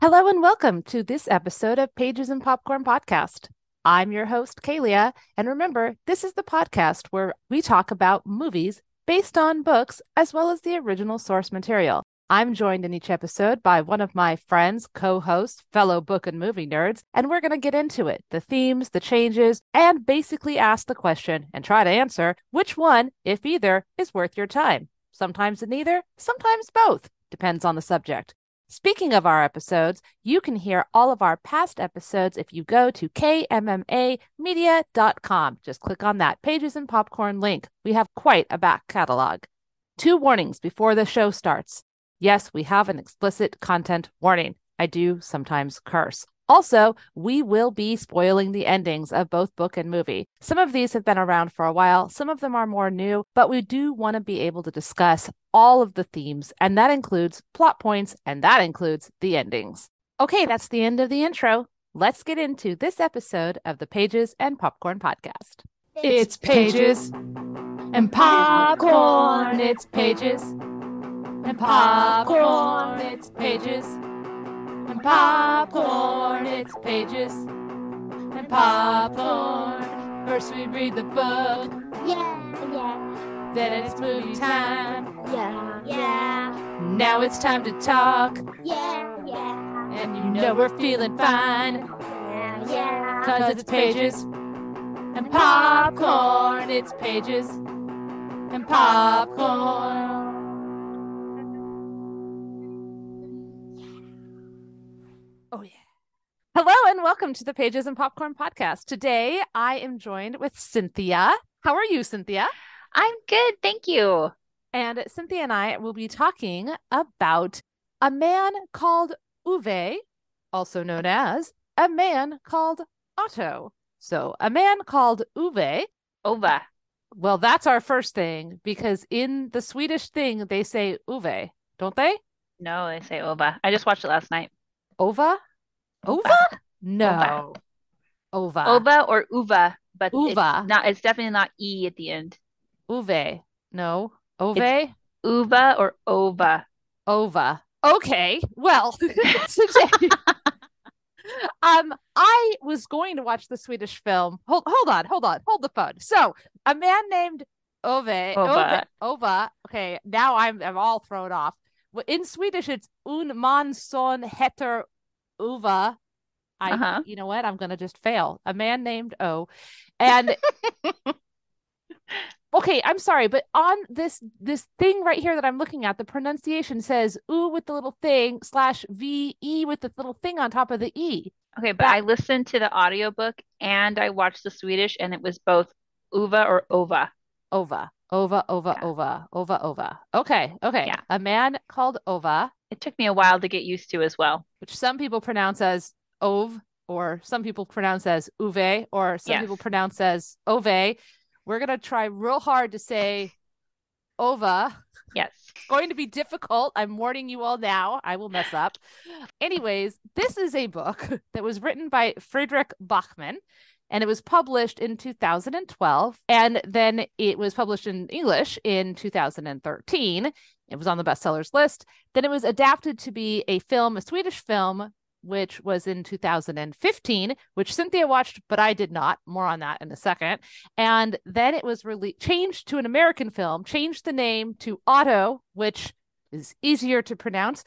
Hello and welcome to this episode of Pages and Popcorn Podcast. I'm your host, Kalia. And remember, this is the podcast where we talk about movies based on books as well as the original source material. I'm joined in each episode by one of my friends, co hosts, fellow book and movie nerds, and we're going to get into it the themes, the changes, and basically ask the question and try to answer which one, if either, is worth your time. Sometimes neither, sometimes both, depends on the subject. Speaking of our episodes, you can hear all of our past episodes if you go to kmmamedia.com. Just click on that Pages and Popcorn link. We have quite a back catalog. Two warnings before the show starts. Yes, we have an explicit content warning. I do sometimes curse. Also, we will be spoiling the endings of both book and movie. Some of these have been around for a while, some of them are more new, but we do want to be able to discuss all of the themes, and that includes plot points and that includes the endings. Okay, that's the end of the intro. Let's get into this episode of the Pages and Popcorn Podcast. It's Pages and Popcorn, it's Pages and Popcorn, it's Pages and popcorn, it's pages and popcorn. it's pages and popcorn. First we read the book, Yeah, yeah, then it's movie time. yeah, yeah, Now it's time to talk, yeah, yeah, and you know we're feeling fine, yeah, yeah. cause it's pages and popcorn, it's pages and popcorn. Hello and welcome to the Pages and Popcorn podcast. Today I am joined with Cynthia. How are you, Cynthia? I'm good, thank you. And Cynthia and I will be talking about a man called Uwe, also known as a man called Otto. So, a man called Uwe. Ova. Well, that's our first thing because in the Swedish thing, they say Uwe, don't they? No, they say Ova. I just watched it last night. Ova? Ova? No. Ova. Ova or Uva, but Uva. it's not. It's definitely not e at the end. Uve. No. Ove? Uva or Ova. Ova. Okay. Well, today, um, I was going to watch the Swedish film. Hold, hold on, hold on, hold the phone. So, a man named Ove, Ova. Ova. Okay, now I'm I'm all thrown off. In Swedish, it's un man son heter Uva. I, Uh-huh. you know what? I'm gonna just fail. A man named O, and okay, I'm sorry, but on this this thing right here that I'm looking at, the pronunciation says "oo" with the little thing slash "v e" with the little thing on top of the e. Okay, but That- I listened to the audiobook and I watched the Swedish, and it was both Uva or Ova. Ova, Ova, Ova, Yeah. Ova, Ova, Ova. Okay, okay. Yeah. A man called Ova, It took me a while to get used to as well. which some people pronounce as Ove, or some people pronounce as Uve, or some people pronounce as Ove. We're gonna try real hard to say Ova. Yes. It's going to be difficult. I'm warning you all now. I will mess up. Anyways, this is a book that was written by Fredrik Backman and it was published in 2012 and then it was published in English in 2013. It was on the bestsellers list. Then it was adapted to be a film, a Swedish film which was in 2015, which Cynthia watched, but I did not. More on that in a second. And then it was really changed to an American film, changed the name to Otto, which is easier to pronounce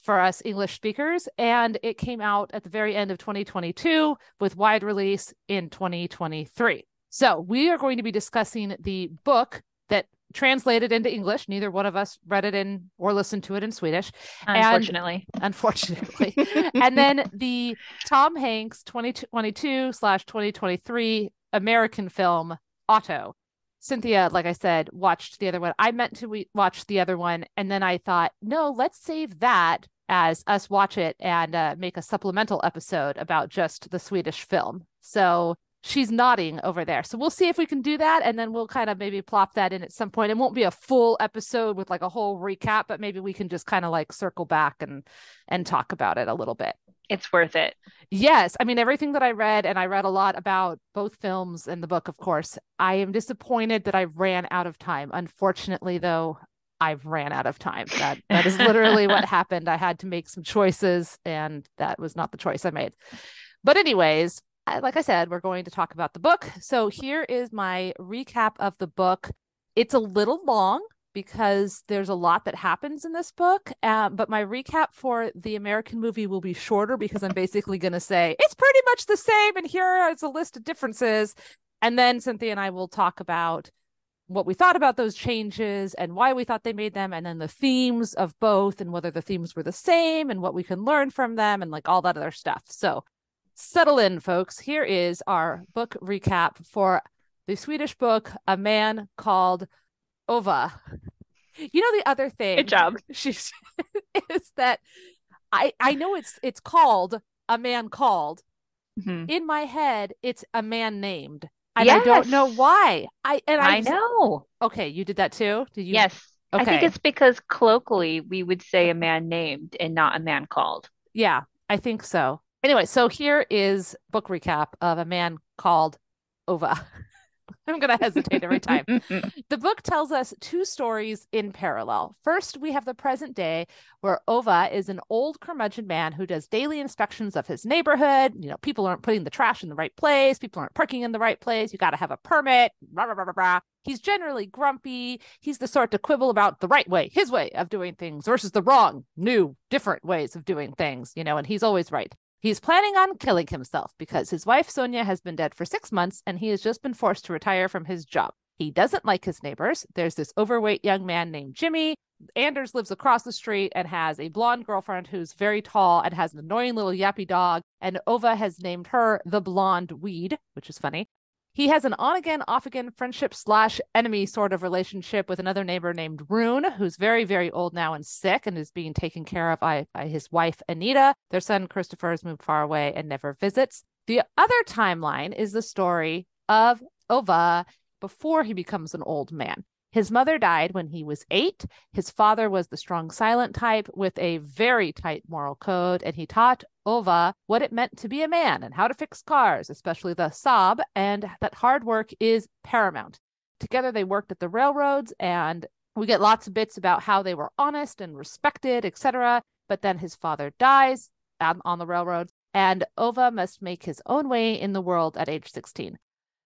for us English speakers. And it came out at the very end of 2022 with wide release in 2023. So we are going to be discussing the book that translated into English. Neither one of us read it in or listened to it in Swedish And- Unfortunately. unfortunately. and then the Tom Hanks 2022 slash 2023 American film Otto. Cynthia, like I said, watched the other one. I meant to we- watch the other one, and then I thought, no, let's save that as us watch it and uh, make a supplemental episode about just the Swedish film. So she's nodding over there. So we'll see if we can do that, and then we'll kind of maybe plop that in at some point. It won't be a full episode with like a whole recap, but maybe we can just kind of like circle back and and talk about it a little bit. It's worth it. Yes, I mean everything that I read, and I read a lot about both films and the book, of course. I am disappointed that I ran out of time. Unfortunately, though, I've ran out of time. That that is literally what happened. I had to make some choices and that was not the choice I made. But anyways, like I said, we're going to talk about the book. So here is my recap of the book. It's a little long because there's a lot that happens in this book. Uh, but my recap for the American movie will be shorter because I'm basically going to say it's pretty much the same. And here is a list of differences. And then Cynthia and I will talk about what we thought about those changes and why we thought they made them, and then the themes of both and whether the themes were the same and what we can learn from them and like all that other stuff. So settle in, folks. Here is our book recap for the Swedish book, A Man Called Ova. You know the other thing Good job. she's is that I I know it's it's called a man called. Mhm. In my head, it's a man named. And I don't know why. I and I, I know. Okay, you did that too? Did you Yes. Okay. I think it's because colloquially we would say a man named and not a man called. Yeah, I think so. Anyway, so here is book recap of a man called Ova. I'm going to hesitate every time. The book tells us two stories in parallel. First, we have the present day where Ova is an old curmudgeon man who does daily inspections of his neighborhood. You know, people aren't putting the trash in the right place, people aren't parking in the right place. You got to have a permit. Rah, rah, rah, rah. He's generally grumpy. He's the sort to quibble about the right way, his way of doing things versus the wrong, new, different ways of doing things, you know, and he's always right. He's planning on killing himself because his wife Sonia has been dead for six months and he has just been forced to retire from his job. He doesn't like his neighbors. There's this overweight young man named Jimmy. Anders lives across the street and has a blonde girlfriend who's very tall and has an annoying little yappy dog. And Ova has named her the blonde weed, which is funny. He has an on again, off again friendship slash enemy sort of relationship with another neighbor named Rune, who's very, very old now and sick and is being taken care of by, by his wife, Anita. Their son, Christopher, has moved far away and never visits. The other timeline is the story of Ova before he becomes an old man. His mother died when he was eight. His father was the strong silent type with a very tight moral code, and he taught Ova what it meant to be a man and how to fix cars, especially the Saab, and that hard work is paramount. Together, they worked at the railroads, and we get lots of bits about how they were honest and respected, etc. But then his father dies on, on the railroads, and Ova must make his own way in the world at age 16.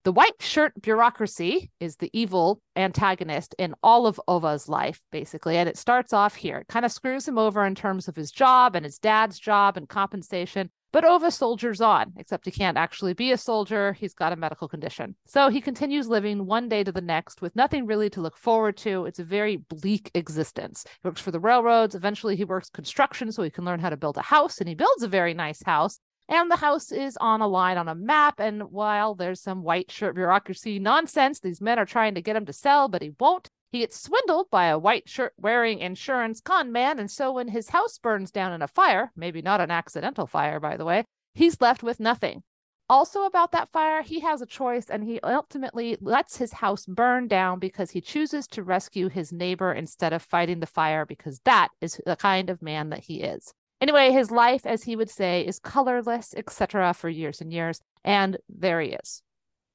The white shirt bureaucracy is the evil antagonist in all of Ova's life, basically. And it starts off here. It kind of screws him over in terms of his job and his dad's job and compensation. But Ova soldiers on, except he can't actually be a soldier. He's got a medical condition. So he continues living one day to the next with nothing really to look forward to. It's a very bleak existence. He works for the railroads. Eventually, he works construction so he can learn how to build a house, and he builds a very nice house. And the house is on a line on a map. And while there's some white shirt bureaucracy nonsense, these men are trying to get him to sell, but he won't. He gets swindled by a white shirt wearing insurance con man. And so when his house burns down in a fire, maybe not an accidental fire, by the way, he's left with nothing. Also, about that fire, he has a choice and he ultimately lets his house burn down because he chooses to rescue his neighbor instead of fighting the fire because that is the kind of man that he is. Anyway, his life, as he would say, is colorless, etc., for years and years. And there he is.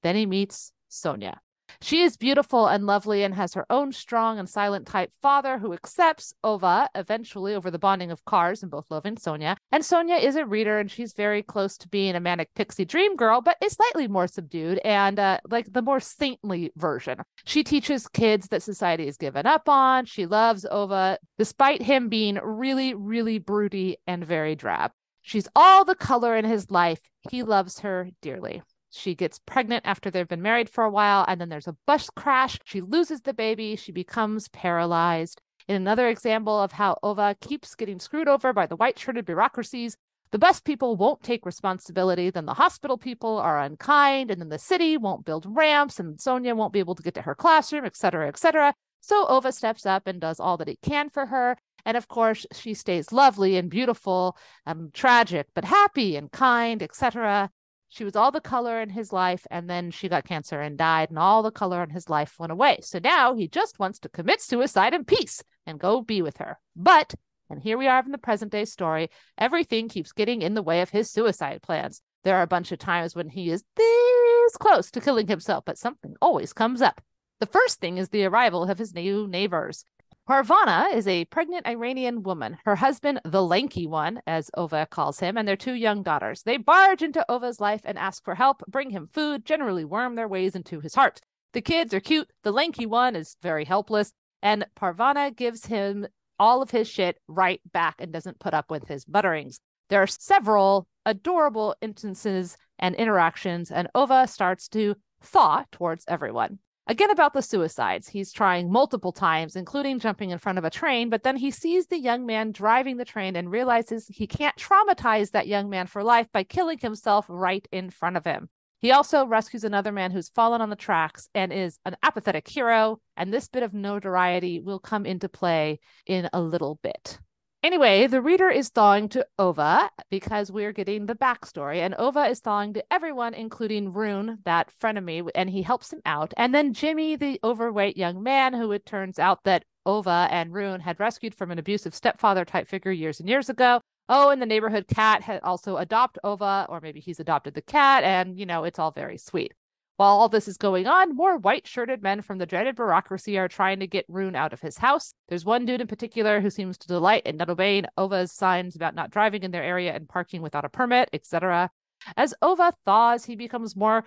Then he meets Sonia. She is beautiful and lovely and has her own strong and silent type father who accepts Ova eventually over the bonding of cars and both Love loving Sonia. And Sonia is a reader and she's very close to being a manic pixie dream girl, but is slightly more subdued and uh, like the more saintly version. She teaches kids that society has given up on. She loves Ova despite him being really, really broody and very drab. She's all the color in his life. He loves her dearly. She gets pregnant after they've been married for a while, and then there's a bus crash. She loses the baby. She becomes paralyzed. In another example of how Ova keeps getting screwed over by the white shirted bureaucracies, the bus people won't take responsibility, then the hospital people are unkind, and then the city won't build ramps, and Sonia won't be able to get to her classroom, etc., etc. So Ova steps up and does all that he can for her. And of course, she stays lovely and beautiful and tragic, but happy and kind, etc. She was all the color in his life, and then she got cancer and died, and all the color in his life went away. So now he just wants to commit suicide in peace and go be with her. But, and here we are in the present day story, everything keeps getting in the way of his suicide plans. There are a bunch of times when he is this close to killing himself, but something always comes up. The first thing is the arrival of his new neighbors. Parvana is a pregnant Iranian woman, her husband, the lanky one, as Ova calls him, and their two young daughters. They barge into Ova's life and ask for help, bring him food, generally worm their ways into his heart. The kids are cute, the lanky one is very helpless, and Parvana gives him all of his shit right back and doesn't put up with his butterings. There are several adorable instances and interactions, and Ova starts to thaw towards everyone. Again, about the suicides. He's trying multiple times, including jumping in front of a train, but then he sees the young man driving the train and realizes he can't traumatize that young man for life by killing himself right in front of him. He also rescues another man who's fallen on the tracks and is an apathetic hero. And this bit of notoriety will come into play in a little bit. Anyway, the reader is thawing to Ova because we're getting the backstory, and Ova is thawing to everyone, including Rune, that frenemy, and he helps him out. And then Jimmy, the overweight young man, who it turns out that Ova and Rune had rescued from an abusive stepfather type figure years and years ago. Oh, and the neighborhood cat had also adopted Ova, or maybe he's adopted the cat, and you know, it's all very sweet. While all this is going on, more white shirted men from the dreaded bureaucracy are trying to get Rune out of his house. There's one dude in particular who seems to delight in not obeying Ova's signs about not driving in their area and parking without a permit, etc. As Ova thaws, he becomes more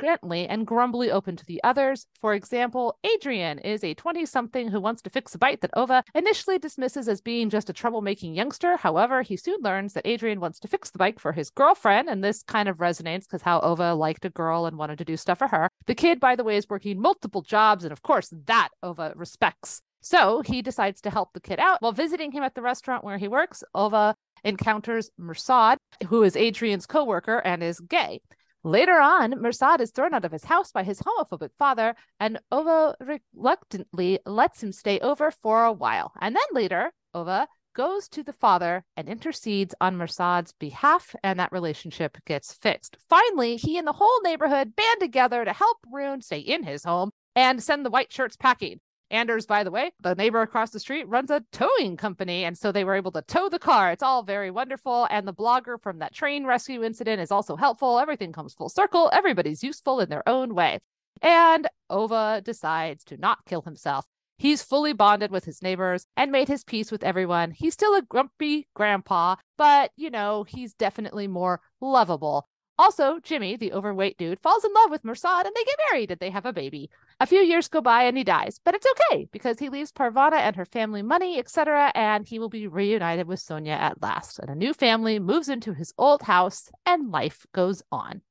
gently and grumbly open to the others. For example, Adrian is a 20 something who wants to fix a bite that Ova initially dismisses as being just a troublemaking youngster. However, he soon learns that Adrian wants to fix the bike for his girlfriend, and this kind of resonates because how Ova liked a girl and wanted to do stuff for her. The kid, by the way, is working multiple jobs, and of course, that Ova respects. So he decides to help the kid out. While visiting him at the restaurant where he works, Ova encounters Mursad, who is Adrian's coworker and is gay. Later on, Mursad is thrown out of his house by his homophobic father, and Ova reluctantly lets him stay over for a while. And then later, Ova goes to the father and intercedes on Mursad's behalf, and that relationship gets fixed. Finally, he and the whole neighborhood band together to help Rune stay in his home and send the white shirts packing. Anders, by the way, the neighbor across the street runs a towing company. And so they were able to tow the car. It's all very wonderful. And the blogger from that train rescue incident is also helpful. Everything comes full circle. Everybody's useful in their own way. And Ova decides to not kill himself. He's fully bonded with his neighbors and made his peace with everyone. He's still a grumpy grandpa, but, you know, he's definitely more lovable. Also, Jimmy, the overweight dude, falls in love with Mursad and they get married and they have a baby. A few years go by and he dies, but it's okay because he leaves Parvana and her family money, etc., and he will be reunited with Sonia at last. And a new family moves into his old house and life goes on.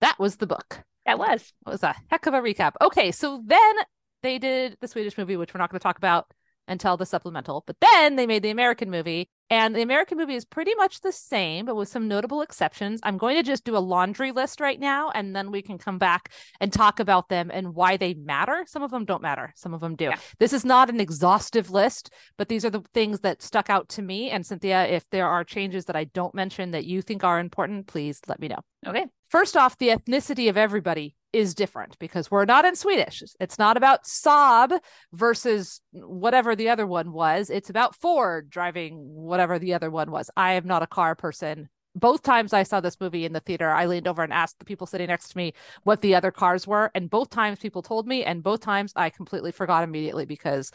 That was the book. That was. It was a heck of a recap. Okay, so then they did the Swedish movie, which we're not going to talk about until the supplemental, but then they made the American movie and the American movie is pretty much the same, but with some notable exceptions. I'm going to just do a laundry list right now, and then we can come back and talk about them and why they matter. Some of them don't matter, some of them do. Yeah. This is not an exhaustive list, but these are the things that stuck out to me. And Cynthia, if there are changes that I don't mention that you think are important, please let me know. Okay. First off, the ethnicity of everybody is different because we're not in Swedish. It's not about Saab versus whatever the other one was. It's about Ford driving whatever the other one was. I am not a car person. Both times I saw this movie in the theater, I leaned over and asked the people sitting next to me what the other cars were. And both times people told me, and both times I completely forgot immediately because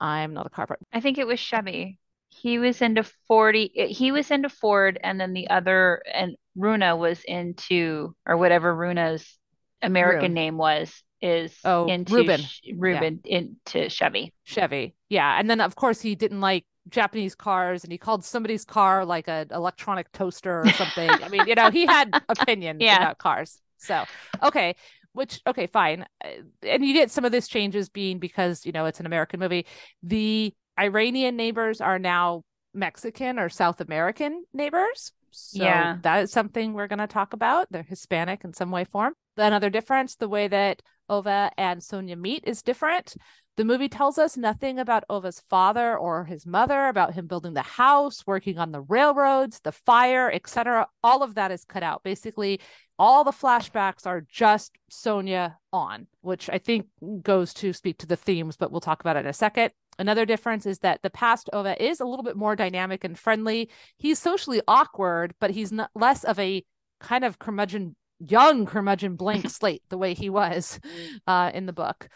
I'm not a car person. I think it was Chevy. He was into 40, he was into Ford, and then the other, and Runa was into, or whatever Runa's American name was is oh, into Ruben. Ruben yeah. into Chevy. Chevy. Yeah. And then of course he didn't like Japanese cars and he called somebody's car like an electronic toaster or something. I mean, you know, he had opinions yeah. about cars. So, okay. Which okay, fine. Uh, and you get some of this changes being because, you know, it's an American movie. The Iranian neighbors are now Mexican or South American neighbors. So yeah. that is something we're going to talk about. They're Hispanic in some way, form. Another difference, the way that Ova and Sonia meet is different. The movie tells us nothing about Ova's father or his mother, about him building the house, working on the railroads, the fire, etc. All of that is cut out. Basically, all the flashbacks are just Sonia on, which I think goes to speak to the themes, but we'll talk about it in a second. Another difference is that the past Ova is a little bit more dynamic and friendly. He's socially awkward, but he's not less of a kind of curmudgeon young curmudgeon blank slate the way he was uh, in the book.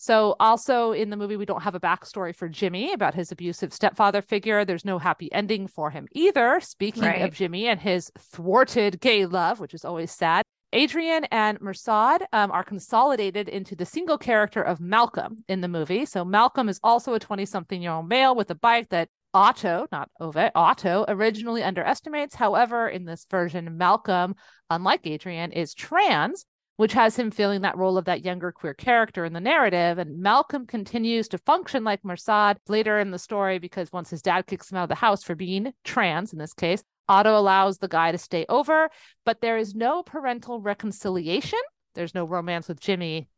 So, also in the movie, we don't have a backstory for Jimmy about his abusive stepfather figure. There's no happy ending for him either. Speaking Right. of Jimmy and his thwarted gay love, which is always sad, Adrian and Mersad um, are consolidated into the single character of Malcolm in the movie. So, Malcolm is also a 20 something year old male with a bike that Otto, not Ove, Otto originally underestimates. However, in this version, Malcolm, unlike Adrian, is trans, which has him feeling that role of that younger queer character in the narrative. And Malcolm continues to function like Mersad later in the story because once his dad kicks him out of the house for being trans, in this case, Otto allows the guy to stay over, but there is no parental reconciliation. There's no romance with Jimmy,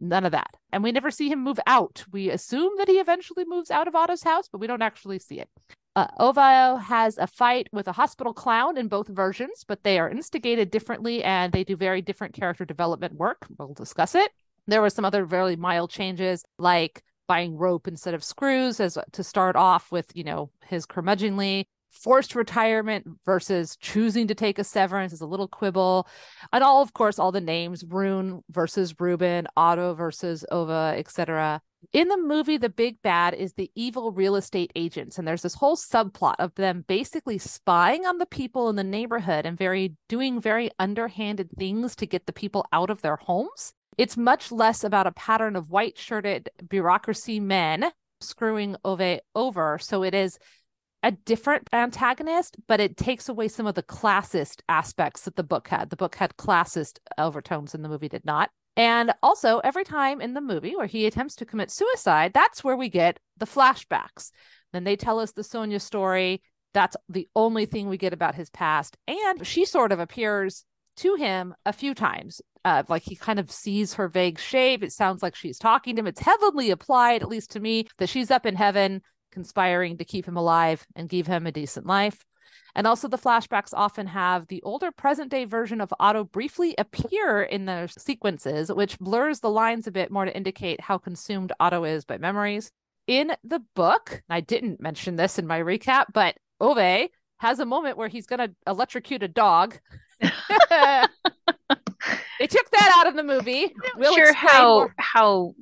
none of that. And we never see him move out. We assume that he eventually moves out of Otto's house, but we don't actually see it. Uh, Ovio has a fight with a hospital clown in both versions, but they are instigated differently and they do very different character development work. We'll discuss it. There were some other very mild changes, like buying rope instead of screws, as to start off with, you know, his curmudgeonly forced retirement versus choosing to take a severance is a little quibble. And all, of course, all the names Rune versus Ruben, Otto versus Ova, etc. In the movie, the big bad is the evil real estate agents. And there's this whole subplot of them basically spying on the people in the neighborhood and very doing very underhanded things to get the people out of their homes. It's much less about a pattern of white shirted bureaucracy men screwing Ove over. So it is a different antagonist, but it takes away some of the classist aspects that the book had. The book had classist overtones and the movie did not. And also, every time in the movie where he attempts to commit suicide, that's where we get the flashbacks. Then they tell us the Sonia story. That's the only thing we get about his past. And she sort of appears to him a few times. Uh, like he kind of sees her vague shape. It sounds like she's talking to him. It's heavily applied, at least to me, that she's up in heaven conspiring to keep him alive and give him a decent life. And also, the flashbacks often have the older present day version of Otto briefly appear in their sequences, which blurs the lines a bit more to indicate how consumed Otto is by memories. In the book, I didn't mention this in my recap, but Ove has a moment where he's going to electrocute a dog. they took that out of the movie. We'll sure how more. how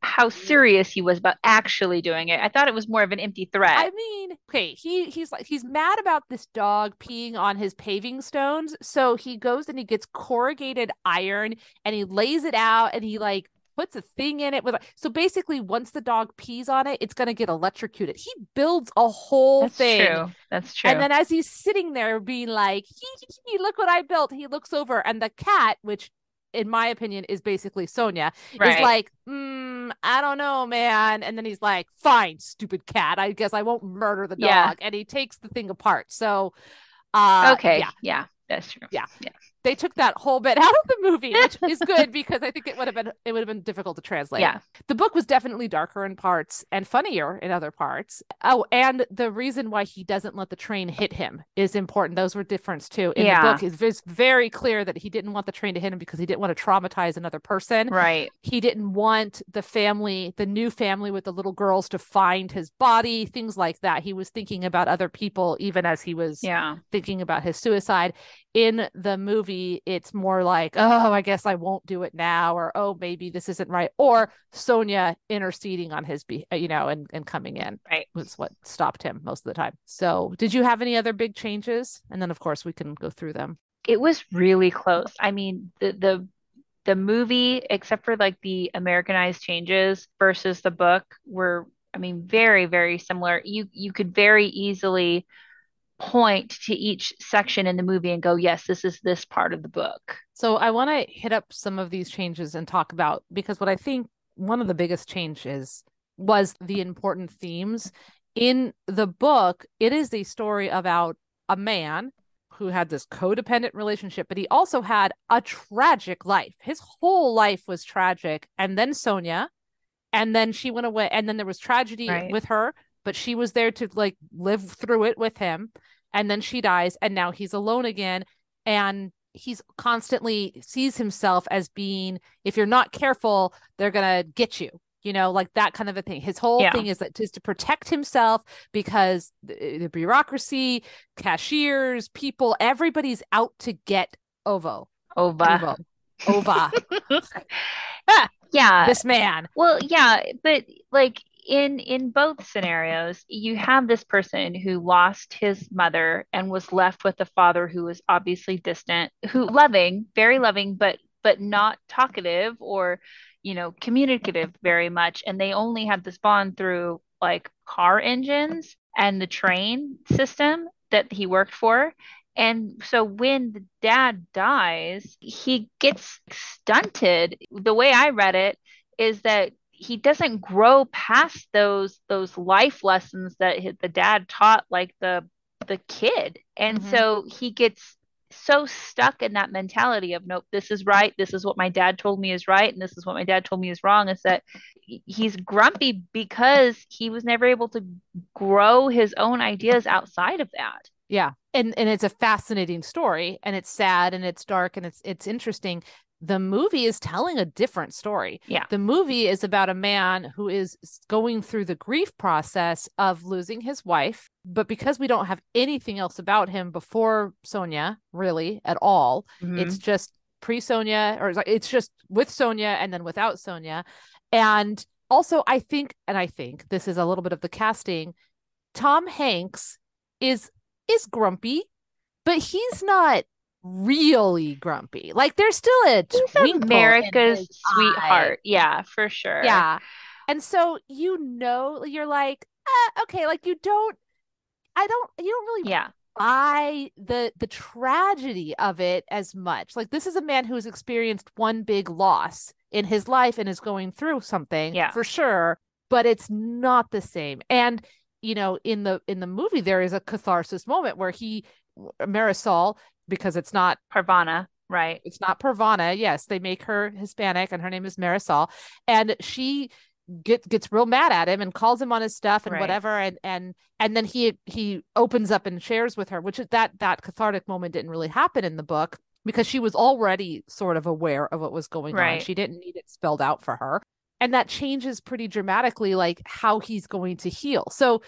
how serious he was about actually doing it. I thought it was more of an empty threat. I mean, okay, he he's like he's mad about this dog peeing on his paving stones, so he goes and he gets corrugated iron and he lays it out and he like puts a thing in it with so basically once the dog pees on it, it's gonna get electrocuted. He builds a whole That's thing. true. That's true. And then as he's sitting there being like, look what I built, he looks over and the cat, which in my opinion is basically Sonia, right. is like, mm, I don't know, man. And then he's like, fine, stupid cat. I guess I won't murder the dog. Yeah. And he takes the thing apart. So, uh, okay. yeah, Yeah. that's true. Yeah. Yeah. They took that whole bit out of the movie, which is good because I think it would have been it would have been difficult to translate. Yeah. The book was definitely darker in parts and funnier in other parts. Oh, and the reason why he doesn't let the train hit him is important. Those were different too. In Yeah. the book, it's very clear that he didn't want the train to hit him because he didn't want to traumatize another person. Right. He didn't want the family, the new family with the little girls to find his body, things like that. He was thinking about other people even as he was Yeah. thinking about his suicide. In the movie, it's more like, oh, I guess I won't do it now, or oh, maybe this isn't right, or Sonia interceding on his, be- you know, and and coming in Right. was what stopped him most of the time. So, did you have any other big changes? And then, of course, we can go through them. It was really close. I mean, the the the movie, except for like the Americanized changes versus the book, were I mean, very, very similar. You you could very easily point to each section in the movie and go, yes, this is this part of the book. So, I want to hit up some of these changes and talk about because what I think one of the biggest changes was the important themes in the book. It is a story about a man who had this codependent relationship, but he also had a tragic life. His whole life was tragic. And then Sonia, and then she went away, and then there was tragedy Right. with her, but she was there to like live through it with him. And then she dies, and now he's alone again. And he's constantly sees himself as being, if you're not careful, they're gonna get you. You know, like that kind of a thing. His whole Yeah. thing is that is to protect himself because the, the bureaucracy, cashiers, people, everybody's out to get Ovo. Ova. Ovo. Ova. Ah, Yeah. this man. Well, yeah, but like in in both scenarios, you have this person who lost his mother and was left with a father who was obviously distant, who loving, very loving, but but not talkative or, you know, communicative very much. And they only had this bond through like car engines and the train system that he worked for. And so when the dad dies, he gets stunted. The way I read it is that he doesn't grow past those those life lessons that hi- the dad taught like the the kid. And Mhm. so he gets so stuck in that mentality of nope, this is right, this is what my dad told me is right, and this is what my dad told me is wrong, is that he's grumpy because he was never able to grow his own ideas outside of that. Yeah. And and it's a fascinating story and it's sad and it's dark and it's it's interesting. The movie is telling a different story. Yeah. The movie is about a man who is going through the grief process of losing his wife, but because we don't have anything else about him before Sonia, really at all, mm-hmm. it's just pre Sonia or it's it's just with Sonia and then without Sonia. And also I think and I think this is a little bit of the casting Tom Hanks is is grumpy, but he's not really grumpy. Like there's still a He's America's sweetheart. eye. Yeah, for sure. Yeah. And so you know you're like, uh, okay, like you don't I don't you don't really Yeah. buy the the tragedy of it as much. Like this is a man who has experienced one big loss in his life and is going through something Yeah. for sure, but it's not the same. And you know, in the in the movie there is a catharsis moment where he Marisol because it's not Parvana. Right. it's not Parvana. Yes, they make her Hispanic and her name is Marisol. And she get, gets real mad at him and calls him on his stuff and Right. whatever. And and and then he he opens up and shares with her, which is that that cathartic moment didn't really happen in the book because she was already sort of aware of what was going on. She didn't need it spelled out for her. And that changes pretty dramatically like how he's going to heal. So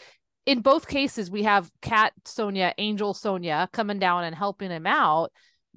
in both cases, we have Cat Sonia, Angel Sonia coming down and helping him out.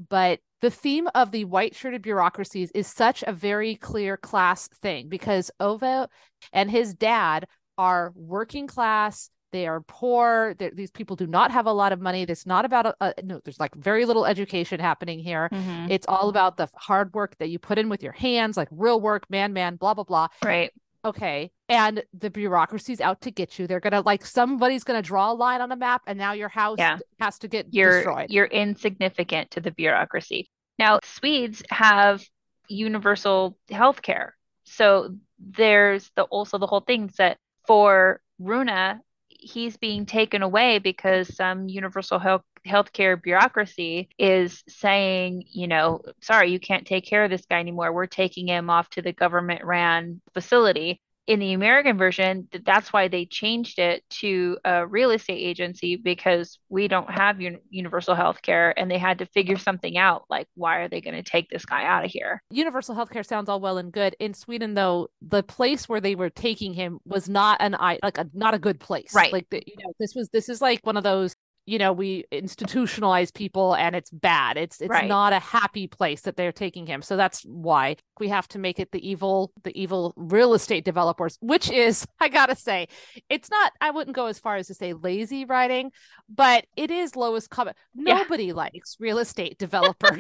But the theme of the white shirted bureaucracies is such a very clear class thing because Ovo and his dad are working class. They are poor. They're, these people do not have a lot of money. It's not about a, a no. There's like very little education happening here. Mhm. It's all about the hard work that you put in with your hands, like real work, man, man, blah blah blah Right. Okay and the bureaucracy's out to get you they're gonna like somebody's gonna draw a line on a map and now your house Yeah. has to get You're destroyed you're insignificant to the bureaucracy. Now, Swedes have universal health care. So there's the also the whole thing that for Runa, he's being taken away because some universal health healthcare bureaucracy is saying, you know, sorry, you can't take care of this guy anymore. We're taking him off to the government ran facility. In the American version, that's why they changed it to a real estate agency because we don't have un- universal health care and they had to figure something out like why are they going to take this guy out of here? universal healthcare sounds all well and good in sweden though the place where they were taking him was not an i like a not a good place Right. like you know this was this is like one of those you know we institutionalize people and it's bad it's it's Right. not a happy place that they're taking him so that's why we have to make it the evil the evil real estate developers which is i gotta say it's not i wouldn't go as far as to say lazy writing but it is lowest common Yeah. nobody likes real estate developers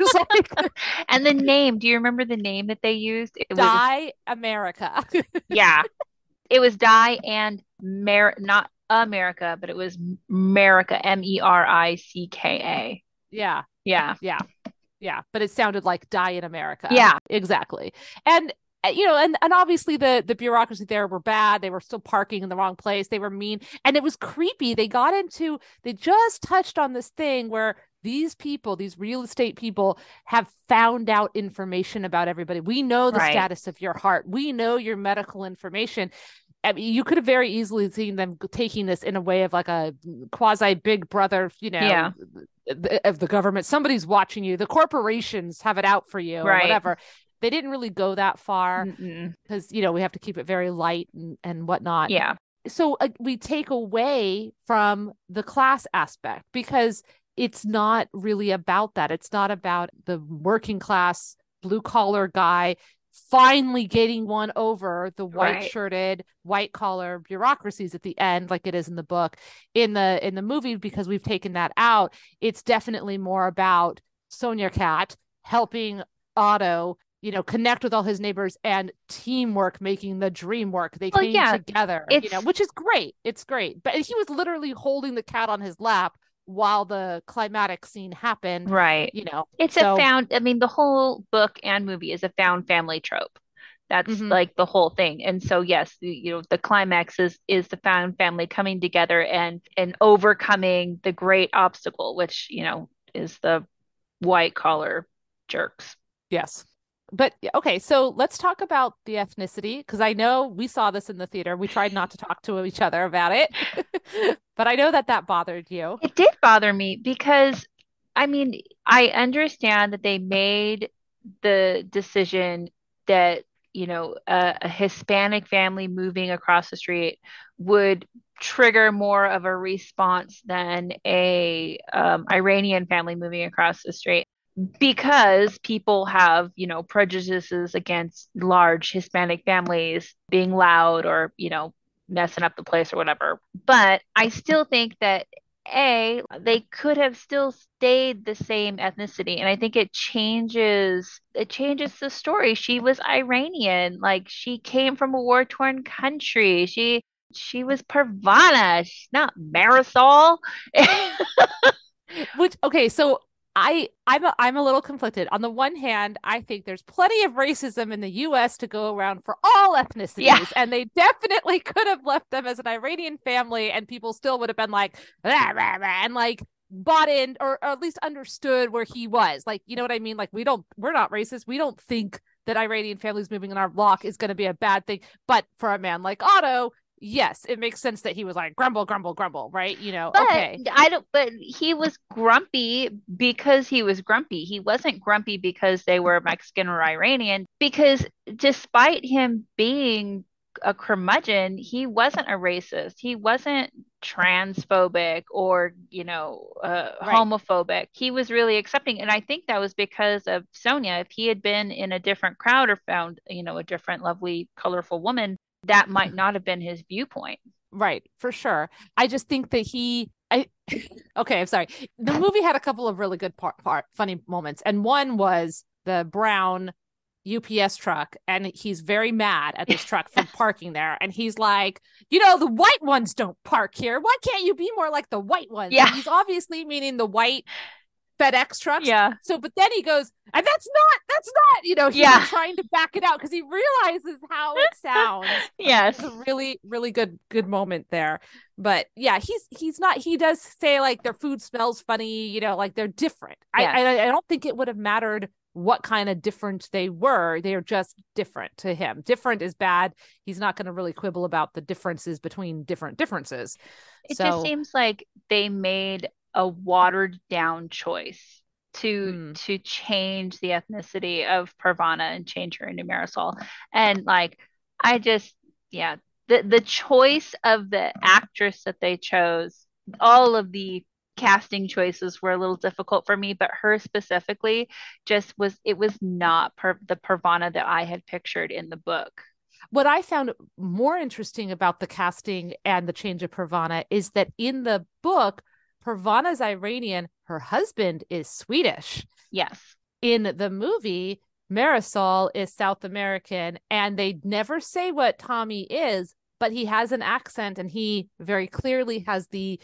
And the name, do you remember the name that they used? It was die america yeah. It was Die and Mer not America, but it was America, M E R I C K A. yeah Yeah. Yeah. Yeah. But it sounded like die in America. Yeah. Exactly. And uh, you know, and, and obviously the the bureaucracy there were bad. They were still parking in the wrong place. They were mean. And it was creepy. They got into they just touched on this thing where these people, these real estate people, have found out information about everybody. We know the Right. status of your heart. We know your medical information. I mean, you could have very easily seen them taking this in a way of like a quasi big brother, you know, Yeah. th- of the government. Somebody's watching you. The corporations have it out for you or whatever. They didn't really go that far because, you know, we have to keep it very light and, and whatnot. Yeah. So uh, we take away from the class aspect because it's not really about that. It's not about the working class blue collar guy finally getting one over the white Right. shirted white collar bureaucracies at the end like it is in the book. In the in the movie because we've taken that out it's definitely more about sonia cat helping otto you know connect with all his neighbors and teamwork making the dream work. They Well, came yeah, together you know which is great. It's great. But he was literally holding the cat on his lap while the climatic scene happened Right. you know It's so- a found, I mean, the whole book and movie is a found family trope. That's Mhm. like the whole thing. And so yes, the- you know, the climax is is the found family coming together and and overcoming the great obstacle, which, you know, is the white collar jerks. Yes. But okay, so let's talk about the ethnicity because I know we saw this in the theater. We tried not to talk to each other about it, but I know that that bothered you. It did bother me because I mean, I understand that they made the decision that, you know, a, a Hispanic family moving across the street would trigger more of a response than a um, Iranian family moving across the street because people have, you know, prejudices against large Hispanic families being loud or, you know, messing up the place or whatever. But I still think that a, they could have still stayed the same ethnicity. And I think it changes it changes the story. She was Iranian, like she came from a war-torn country. She she was Parvana, she's not Marisol. Which okay, so I I'm a, I'm a little conflicted. On the one hand, I think there's plenty of racism in the U.S. to go around for all ethnicities, Yeah. and they definitely could have left them as an Iranian family, and people still would have been like, "Rah, rah, rah," and like bought in or, or at least understood where he was. Like, you know what I mean? Like, we don't we're not racist. We don't think that Iranian families moving in our block is going to be a bad thing. But for a man like Otto, yes, it makes sense that he was like grumble, grumble, grumble, right? You know, But okay. I don't but he was grumpy because he was grumpy. He wasn't grumpy because they were Mexican or Iranian because despite him being a curmudgeon, he wasn't a racist. He wasn't transphobic or, you know, uh, Right. homophobic. He was really accepting. And I think that was because of Sonia. If he had been in a different crowd or found, you know, a different, lovely, colorful woman, that might not have been his viewpoint. Right, for sure. I just think that he I okay, I'm sorry. The movie had a couple of really good part, part funny moments. And one was the brown UPS truck and he's very mad at this truck for parking there and he's like, "You know, the white ones don't park here. Why can't you be more like the white ones?" Yeah. And he's obviously meaning the white FedEx trucks. Yeah. So, but then he goes, and that's not, that's not, you know, he's Yeah. trying to back it out because he realizes how it sounds Yes. it's a really really good good moment there but yeah he's he's not he does say like their food smells funny you know like they're different Yes. I, I i don't think it would have mattered what kind of different they were they're just different to him different is bad he's not going to really quibble about the differences between different differences It so just seems like they made a watered down choice to Hmm. to change the ethnicity of Parvana and change her into Marisol. And like I just yeah, the the choice of the actress that they chose, all of the casting choices were a little difficult for me, but her specifically just was it was not per, the Parvana that I had pictured in the book. what I found more interesting about the casting and the change of Parvana is that in the book, Parvana's Iranian, her husband is Swedish. Yes. In the movie, Marisol is South American, and they never say what Tommy is, but he has an accent and he very clearly has the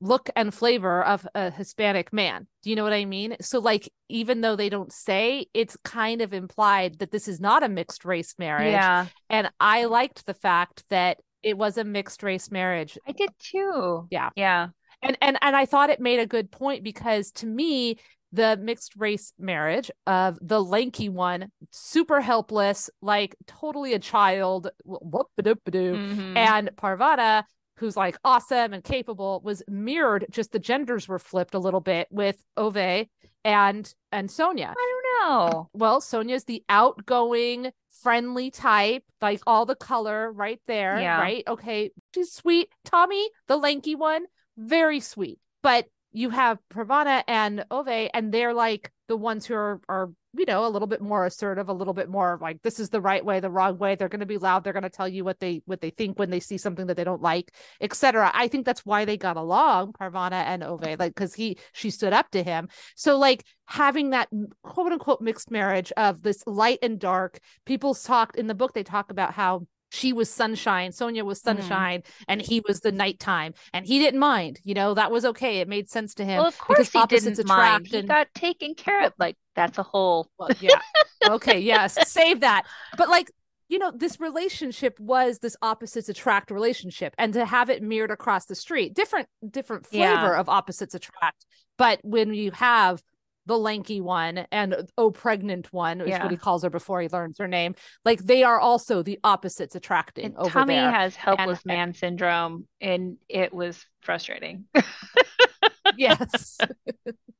look and flavor of a Hispanic man. Do you know what I mean? So, like, even though they don't say, it's kind of implied that this is not a mixed race marriage. Yeah. And I liked the fact that it was a mixed race marriage. I did too. Yeah. Yeah. And and and I thought it made a good point because to me, the mixed race marriage of the lanky one, super helpless, like totally a child, Mhm. and Parvana, who's like awesome and capable, was mirrored. Just the genders were flipped a little bit with Ove and and Sonia. I don't know. Well, Sonia's the outgoing, friendly type, like all the color right there, Yeah. right? Okay, she's sweet. Tommy, the lanky one, very sweet. But you have Pravana and Ove, and they're like the ones who are are you know a little bit more assertive, a little bit more like this is the right way, the wrong way. They're going to be loud. They're going to tell you what they what they think when they see something that they don't like, etc. I think that's why they got along, Pravana and Ove, like because he she stood up to him. So like having that quote unquote mixed marriage of this light and dark. People talked in the book. They talk about how she was sunshine sonja was Mm-hmm. sunshine and he was the nighttime and he didn't mind you know that was okay it made sense to him Well, of course because he opposites didn't mind. He and got taken care of. Like that's a whole. well, yeah okay yes save that but like you know this relationship was this opposites attract relationship and to have it mirrored across the street different different flavor Yeah. of opposites attract but when you have the lanky one and uh, oh pregnant one is Yeah. what he calls her before he learns her name like they are also the opposites attracting And over Tommy there has helpless and- man syndrome, and it was frustrating. yes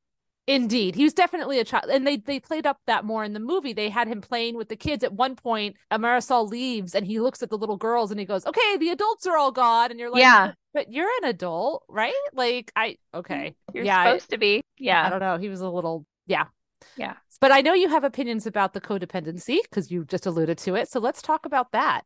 indeed he was definitely a child and they they played up that more in the movie they had him playing with the kids at one point marisol leaves and he looks at the little girls and he goes okay the adults are all gone and you're like Yeah. but you're an adult right like i okay You're yeah I- supposed to be. Yeah." I, don't know he was a little yeah Yeah. but i know you have opinions about the codependency because you just alluded to it so let's talk about that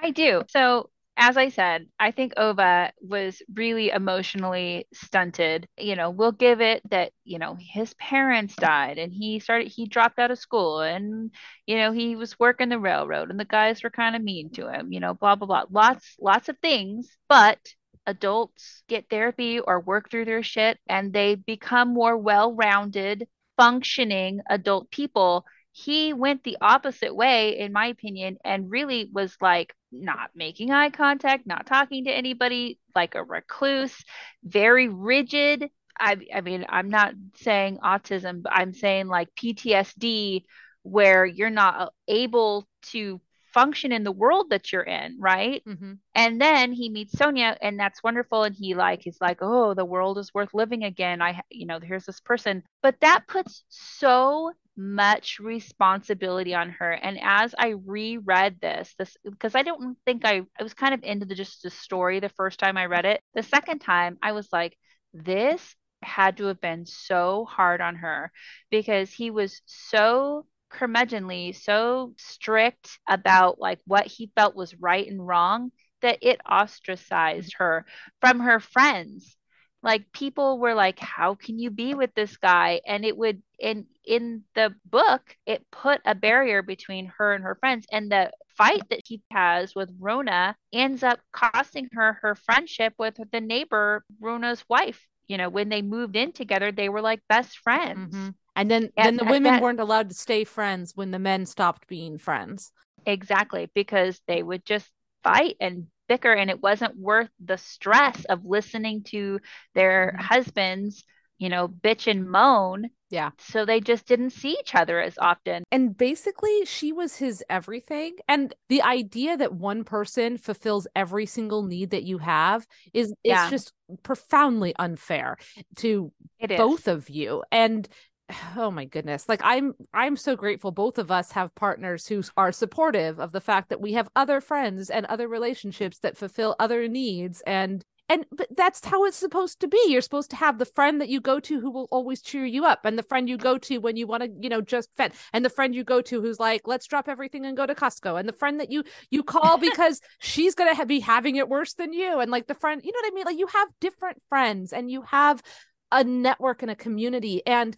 I do. So, as I said, I think Ove was really emotionally stunted. You know, we'll give it that, you know, his parents died and he started, he dropped out of school and, you know, he was working the railroad and the guys were kind of mean to him, you know, blah, blah, blah. Lots, lots of things. But adults get therapy or work through their shit and they become more well rounded, functioning adult people he went the opposite way, in my opinion, and really was like not making eye contact, not talking to anybody, like a recluse, very rigid. I, I mean, I'm not saying autism, but I'm saying like PTSD, where you're not able to function in the world that you're in, right? mm-hmm. And then he meets Sonja, and that's wonderful. And he like he's like, oh, the world is worth living again. I, you know, here's this person, but that puts so much responsibility on her. And as I reread this, this because I don't think I I was kind of into the just the story the first time I read it. The second time, I was like, this had to have been so hard on her because he was so curmudgeonly, so strict about like what he felt was right and wrong that it ostracized her from her friends. Like people were like, "How can you be with this guy?" And it would in in the book, it put a barrier between her and her friends. And the fight that he has with Rune ends up costing her her friendship with the neighbor, Rune's wife. You know, when they moved in together, they were like best friends. Mm-hmm. and then And then the women that- weren't allowed to stay friends when the men stopped being friends Exactly, because they would just fight and bicker, and it wasn't worth the stress of listening to their Mhm. husbands, you know, bitch and moan. Yeah. So they just didn't see each other as often. and basically she was his everything and the idea that one person fulfills every single need that you have is Yeah. it's just profoundly unfair to both of you and oh my goodness like i'm i'm so grateful both of us have partners who are supportive of the fact that we have other friends and other relationships that fulfill other needs and and but that's how it's supposed to be. You're supposed to have the friend that you go to who will always cheer you up and the friend you go to when you want to you know just vent and the friend you go to who's like let's drop everything and go to costco. And the friend that you you call because she's gonna ha- be having it worse than you. And like the friend you know what i mean? Like you have different friends and you have a network and a community. And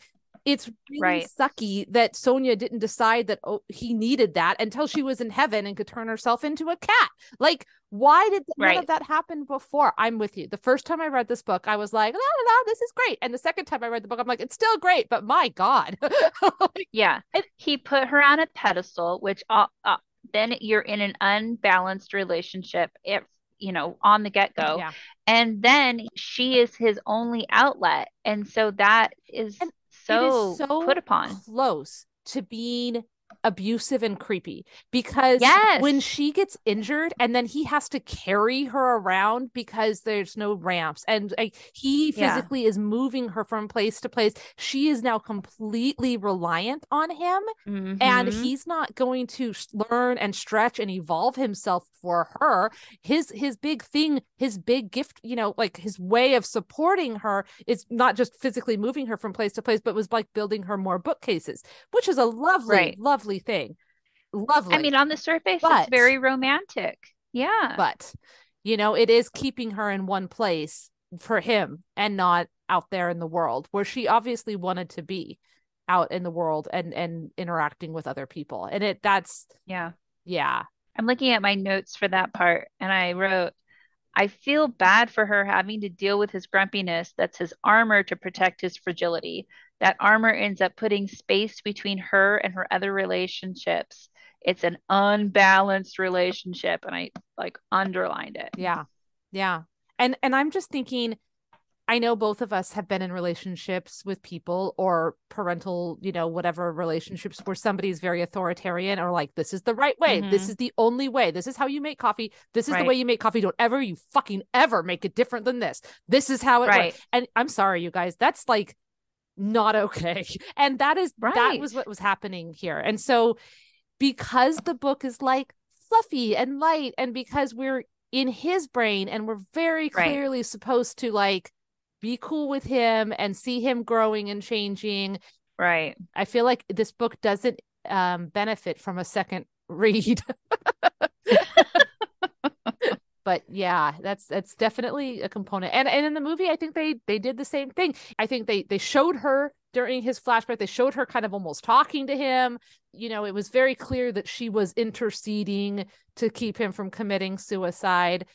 it's really Right. sucky that Sonja didn't decide that oh, he needed that until she was in heaven and could turn herself into a cat. Like, why did none Right. of that happen before? I'm with you. The first time I read this book, I was like, la, la, la, this is great. And the second time I read the book, I'm like, it's still great, but my God. Like, Yeah. He put her on a pedestal, which uh, uh, then you're in an unbalanced relationship if you know on the get-go yeah. and then she is his only outlet and so that is And so, so put upon. close to being abusive and creepy because Yes. when she gets injured and then he has to carry her around because there's no ramps and like he Yeah. physically is moving her from place to place she is now completely reliant on him and Mhm. he's not going to learn and stretch and evolve himself for her his his big thing his big gift you know like his way of supporting her is not just physically moving her from place to place but was like building her more bookcases which is a lovely Right. lovely thing lovely I mean, on the surface, But- it's very romantic. Yeah. but you know it is keeping her in one place for him and not out there in the world where she obviously wanted to be out in the world and and interacting with other people and it that's yeah. yeah I'm looking at my notes for that part, and I wrote, I feel bad for her having to deal with his grumpiness that's his armor to protect his fragility. That armor ends up putting space between her and her other relationships. It's an unbalanced relationship, and I like underlined it. yeah. Yeah. And and i'm just thinking i know both of us have been in relationships with people or parental you know whatever relationships where somebody's very authoritarian or like this is the right way. This Mhm. is the only way. This is how you make coffee. This is the way you make coffee. Don't ever you fucking ever make it different than this. This is how it Right. works and i'm sorry you guys that's like not okay and that is that was what was happening here and so because the book is like fluffy and light and because we're in his brain and we're very Right. clearly supposed to like be cool with him and see him growing and changing Right. i feel like this book doesn't um benefit from a second read but yeah that's that's definitely a component. And and in the movie i think they they did the same thing. I think they they showed her during his flashback they showed her kind of almost talking to him. You know it was very clear that she was interceding to keep him from committing suicide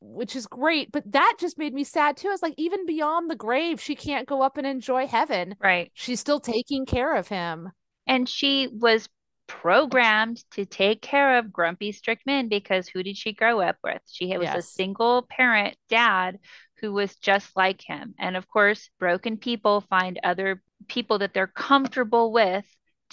which is great. But that just made me sad too. I was like even beyond the grave she can't go up and enjoy heaven. Right. she's still taking care of him. And she was programmed to take care of grumpy, strict men because who did she grow up with? She was a single parent dad who was just like him. And of course, broken people find other people that they're comfortable with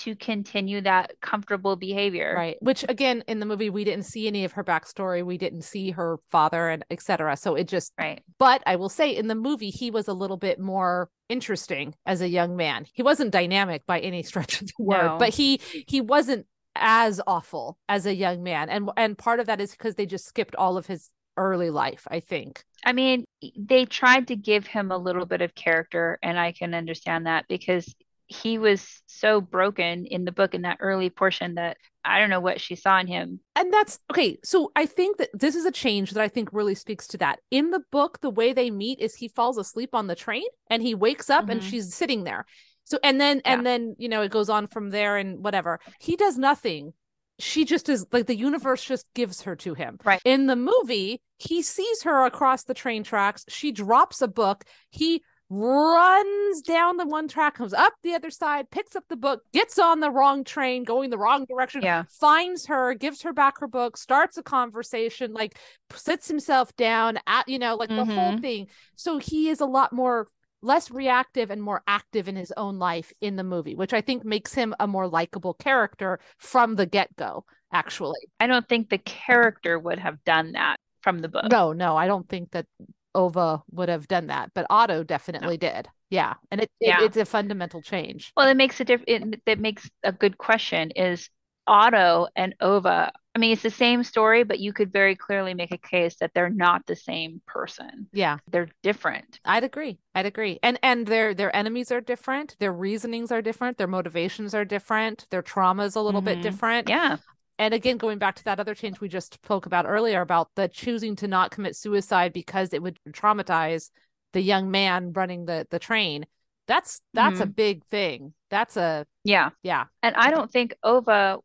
to continue that comfortable behavior. right which again in the movie we didn't see any of her backstory we didn't see her father and etc so it just Right. but i will say in the movie he was a little bit more interesting as a young man he wasn't dynamic by any stretch of the word No. but he he wasn't as awful as a young man and and part of that is because they just skipped all of his early life i think I mean, they tried to give him a little bit of character, and I can understand that because he was so broken in the book in that early portion that I don't know what she saw in him. and that's okay so i think that this is a change that i think really speaks to that. In the book the way they meet is he falls asleep on the train and he wakes up and Mhm. she's sitting there. So and then and then you know it goes on from there and whatever. He does nothing. She just is like the universe just gives her to him. Right. in the movie he sees her across the train tracks. She drops a book. He runs down the one track comes up the other side picks up the book gets on the wrong train going the wrong direction Yeah. finds her, gives her back her book, starts a conversation, like sits himself down at, you know, like the whole Mhm. thing. So he is a lot more less reactive and more active in his own life in the movie, which I think makes him a more likable character from the get-go, actually. I don't think the character would have done that from the book. No, no, I don't think that Ove would have done that, but Otto definitely did. Yeah. And it, it- it's a fundamental change. Well, it makes a diff it, that makes a good question is Otto and Ove. I mean, it's the same story, but you could very clearly make a case that they're not the same person. Yeah. They're different. I'd agree. I'd agree. And and their their enemies are different, their reasonings are different, their motivations are different, their trauma is a little bit Mhm. different. Yeah. And again, going back to that other change we just spoke about earlier about the choosing to not commit suicide because it would traumatize the young man running the the train. That's that's a mm-hmm. big thing. That's a Yeah. yeah. And I don't think Ove,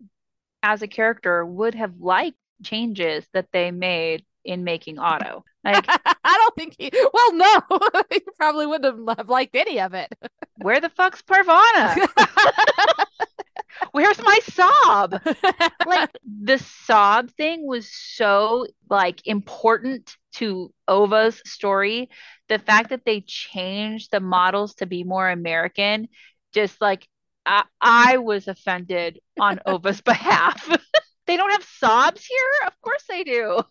as a character, would have liked changes that they made in making Otto. Like, I don't think he well no. he probably wouldn't have liked any of it. where the fuck's Parvaneh? Where's my Saab? like the Saab thing was so like important to Ove's story. The fact that they changed the models to be more American just like I, I was offended on Ove's behalf. they don't have Saabs here? Of course they do.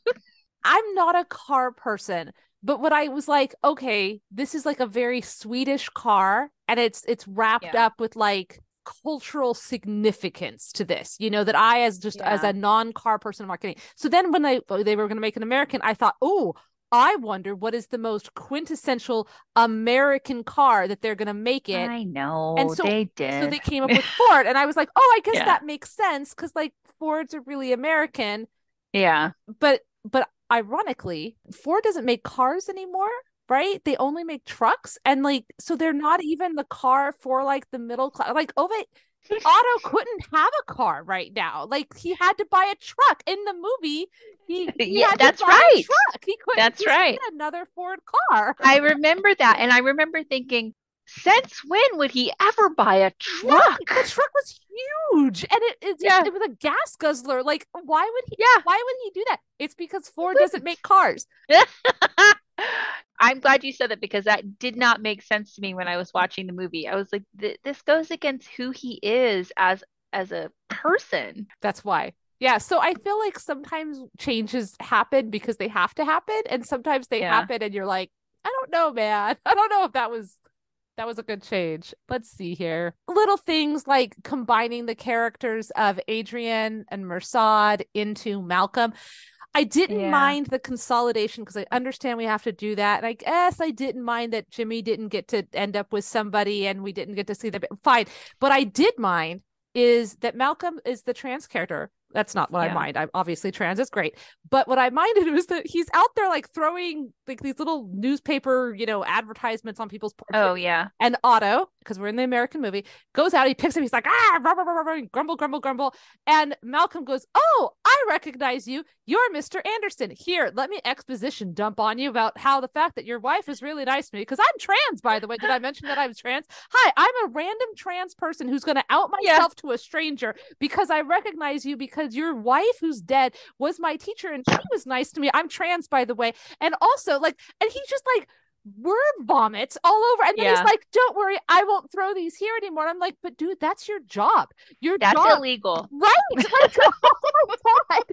I'm not a car person, but what I was like, okay, this is like a very Swedish car and it's it's wrapped Yeah. up with like cultural significance to this. You know that I as just as a non-car person in marketing. So then when they they were going to make an American, I thought, "Oh, I wonder what is the most quintessential American car that they're going to make it." I know. And so- they did. So they came up with Ford and I was like, "Oh, I guess Yeah. that makes sense cuz like Fords are really American." yeah. but but ironically ford doesn't make cars anymore right they only make trucks and like so they're not even the car for like the middle class like oh they otto couldn't have a car right now like he had to buy a truck in the movie he, he Yeah, had that's to buy a right. truck he couldn't That's right. another ford car I remember that. And I remember thinking, since when would he ever buy a truck? the truck was huge and it, it, Yeah. it was a gas guzzler like why would he Yeah. why would he do that it's because ford doesn't make cars I'm glad you said that because that did not make sense to me when I was watching the movie. I was like, this goes against who he is as as a person. That's why. Yeah. So I feel like sometimes changes happen because they have to happen, and sometimes they Yeah. happen and you're like, I don't know, man. I don't know if that was that was a good change. Let's see here. Little things like combining the characters of Adrian and Mirsad into Malcolm. I didn't Yeah. mind the consolidation because I understand we have to do that. And I guess I didn't mind that Jimmy didn't get to end up with somebody and we didn't get to see them. Fine. But I did mind is that Malcolm is the trans character. That's not what I mind. I'm obviously trans is great. But what I minded was that he's out there like throwing like these little newspaper, you know, advertisements on people's porches. Oh yeah. And Otto, because we're in the American movie, goes out, he picks him, he's like, ah, rah, rah, rah, grumble, grumble, grumble. And Malcolm goes, Oh, I recognize you. You're Mr. Anderson. Here, let me exposition dump on you about how the fact that your wife is really nice to me. Because I'm trans, by the way. Did I mention that I'm trans? Hi, I'm a random trans person who's going to out myself to a stranger because I recognize you because your wife, who's dead, was my teacher and she was nice to me. I'm trans, by the way. And also, like, and he's just like, word vomits all over. And then Yeah. he's like, Don't worry, I won't throw these here anymore. And I'm like, But dude, that's your job. Your That's job. illegal. Right. Like, oh my God.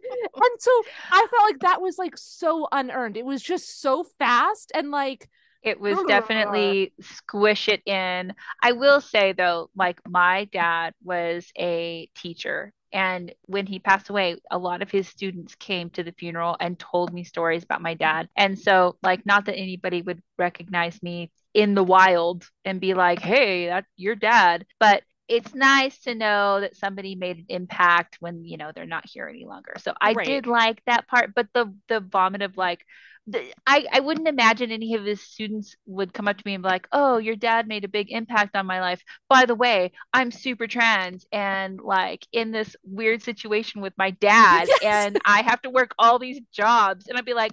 And so I felt like that was like so unearned. It was just so fast and like, It was definitely squish it in. I will say though, like my dad was a teacher. And when he passed away, a lot of his students came to the funeral and told me stories about my dad. And so, like, not that anybody would recognize me in the wild and be like, hey, that's your dad. But it's nice to know that somebody made an impact when, you know, they're not here any longer. So I Right. did like that part. But the the vomit of like, I, I wouldn't imagine any of his students would come up to me and be like, Oh, your dad made a big impact on my life. By the way, I'm super trans and like in this weird situation with my dad, Yes. and I have to work all these jobs. And I'd be like,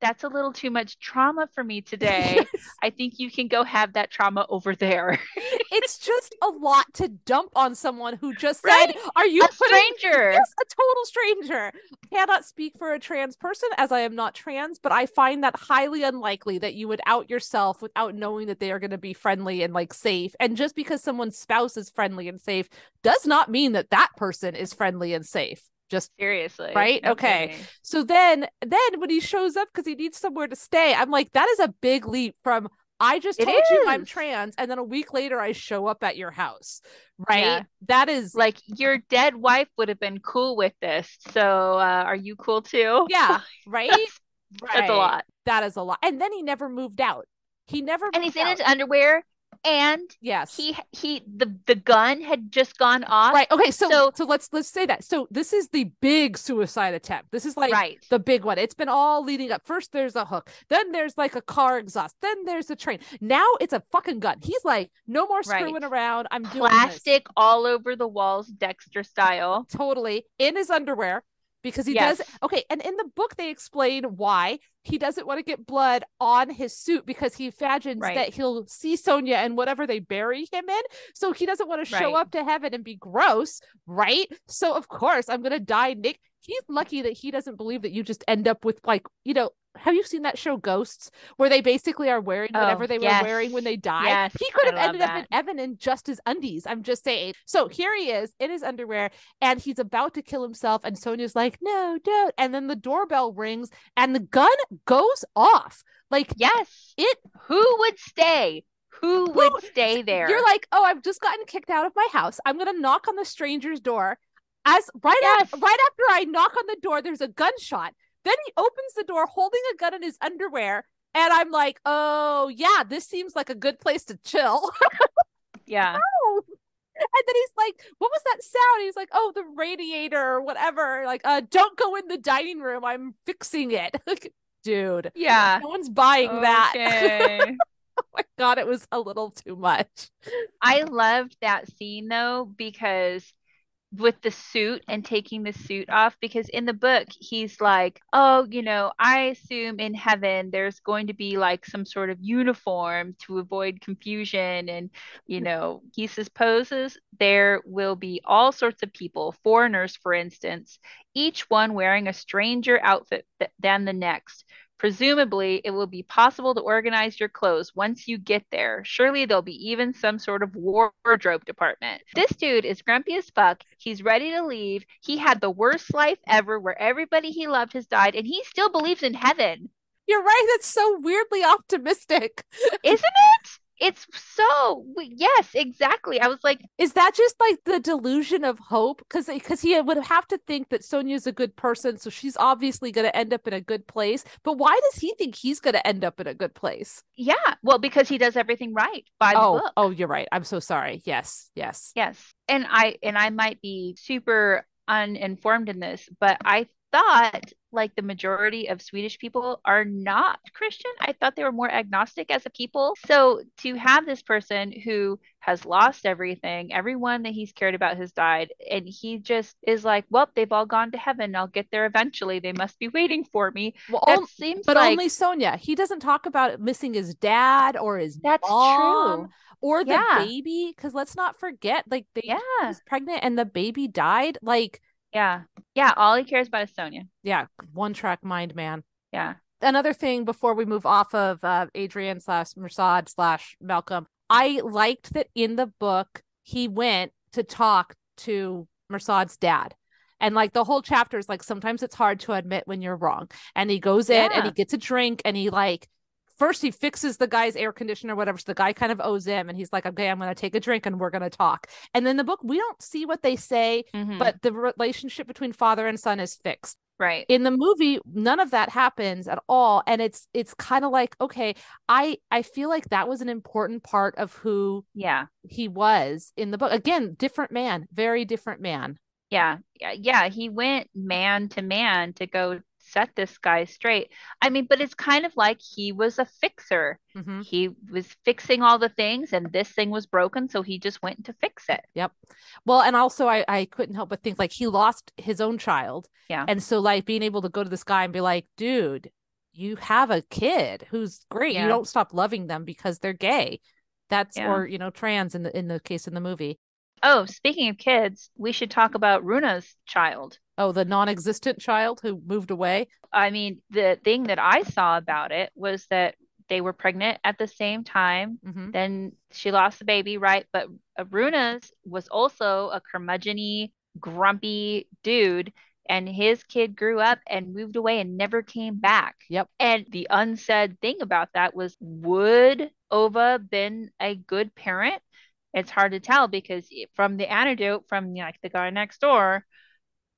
That's a little too much trauma for me today. I think you can go have that trauma over there. it's just a lot to dump on someone who just Right? said, Are you a putting stranger. Yes, a total stranger. Cannot speak for a trans person as I am not trans, but I find that highly unlikely that you would out yourself without knowing that they are going to be friendly and like safe. And just because someone's spouse is friendly and safe does not mean that that person is friendly and safe. Just Seriously. Right? No Okay. kidding. so then, then when he shows up because he needs somewhere to stay, I'm like, that is a big leap from I just It told you I'm trans, and then a week later I show up at your house. Right? Yeah. That is Like your dead wife would have been cool with this. So uh, are you cool too? yeah, right? That's, right. that's a lot. That is a lot. And then he never moved out. He never And he's moved in his underwear and yes. he he the the gun had just gone off. right. Okay, so, so So- let's let's say that. So this is the big suicide attempt. This is like right. the big one. It's been all leading up. First there's a hook, then there's like a car exhaust, then there's a train. Now it's a fucking gun. He's like, no more Right. screwing around. I'm doing. Plastic all over the walls, Dexter style. totally in his underwear because he does okay and in the book they explain why he doesn't want to get blood on his suit because he imagines Right. that he'll see sonja and whatever they bury him in so he doesn't want to show Right. up to heaven and be gross right so of course i'm gonna die nick he's lucky that he doesn't believe that you just end up with like you know have you seen that show ghosts where they basically are wearing oh, whatever Oh, they yes. were wearing when they died Yes, he could have ended up in evan in just his undies i'm just saying so here he is in his underwear and he's about to kill himself and sonja's like no don't and then the doorbell rings and the gun goes off like Yes. it Who would stay? Who would stay there? You're like, oh, I've just gotten kicked out of my house. I'm gonna knock on the stranger's door. As right Yes. af- right after I knock on the door, there's a gunshot. Then he opens the door holding a gun in his underwear. And I'm like, oh yeah, this seems like a good place to chill. yeah. and then he's like, what was that sound? He's like, oh, the radiator or whatever. Like, uh, don't go in the dining room. I'm fixing it. Dude, Yeah. no one's buying that. Oh my god, it was a little too much. I loved that scene though because with the suit and taking the suit off because in the book he's like, "Oh, you know, I assume in heaven there's going to be like some sort of uniform to avoid confusion and you know, he supposes there will be all sorts of people, foreigners for instance, each one wearing a stranger outfit th- than the next." Presumably, it will be possible to organize your clothes once you get there. Surely there'll be even some sort of wardrobe department. This dude is grumpy as fuck. He's ready to leave. He had the worst life ever where everybody he loved has died, and he still believes in heaven. You're right. That's so weirdly optimistic. Isn't it? It's so, yes, exactly. I was like, Is that just like the delusion of hope? Because because he would have to think that Sonja's a good person, so she's obviously going to end up in a good place. But why does he think he's going to end up in a good place? yeah, well, because he does everything right by the oh, book. oh, you're right. I'm so sorry. Yes, yes. Yes. And I and I might be super uninformed in this, but I thought like the majority of Swedish people are not Christian. I thought they were more agnostic as a people. So to have this person who has lost everything, everyone that he's cared about has died, and he just is like, Well, they've all gone to heaven. I'll get there eventually. They must be waiting for me. Well, That on- seems but like only Sonja. He doesn't talk about missing his dad or his that's mom true. or the Yeah. baby. Because let's not forget, like they Yeah. was pregnant and the baby died. Like, Yeah. Yeah. All he cares about is Sonja. yeah, one track mind, man. Yeah. another thing before we move off of uh, Adrian slash Mirsad slash Malcolm, I liked that in the book he went to talk to Mirsad's dad. And like the whole chapter is like sometimes it's hard to admit when you're wrong. And he goes in and he gets a drink and he like first he fixes the guy's air conditioner whatever. So the guy kind of owes him and he's like, Okay, I'm gonna take a drink and we're gonna talk. And then the book we don't see what they say, Mhm. but the relationship between father and son is fixed right. in the movie none of that happens at all and it's it's kind of like okay i i feel like that was an important part of who yeah. he was in the book again different man very different man Yeah, yeah, yeah. He went man to man to go set this guy straight. I mean, but it's kind of like he was a fixer. Mhm. He was fixing all the things, and this thing was broken, so he just went to fix it. yep well and also i i couldn't help but think like he lost his own child Yeah. and so like being able to go to this guy and be like dude you have a kid who's great Yeah. you don't stop loving them because they're gay that's Yeah. or you know trans in the in the case in the movie Oh, speaking of kids, we should talk about Rune's child. oh the non-existent child who moved away I mean, the thing that I saw about it was that they were pregnant at the same time. hmm Then she lost the baby, right? But Rune's was also a curmudgeony, grumpy dude, and his kid grew up and moved away and never came back. Yep. And the unsaid thing about that was, would Ove been a good parent? It's hard to tell because from the anecdote from like the guy next door,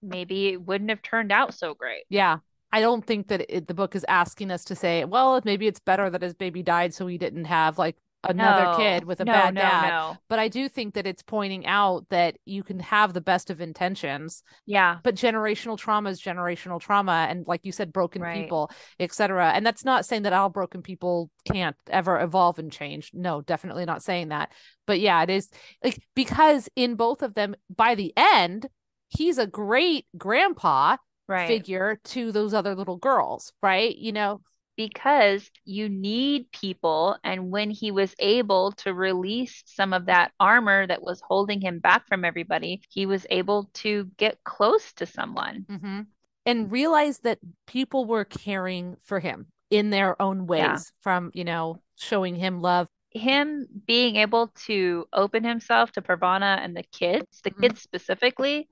maybe it wouldn't have turned out so great. Yeah. I don't think that it, the book is asking us to say, well, maybe it's better that his baby died so he didn't have like another No, kid with a no, bad dad. no. But I do think that it's pointing out that you can have the best of intentions, Yeah. but generational trauma is generational trauma. And like you said, broken Right. people, etc. And that's not saying that all broken people can't ever evolve and change. No, definitely not saying that. But yeah, it is like because in both of them, by the end, he's a great grandpa Right. figure to those other little girls, right? You know, because you need people. And when he was able to release some of that armor that was holding him back from everybody, he was able to get close to someone. hmm and realize that people were caring for him in their own ways Yeah. from, you know, showing him love. him being able to open himself to Pravana and the kids, the Mhm. kids specifically,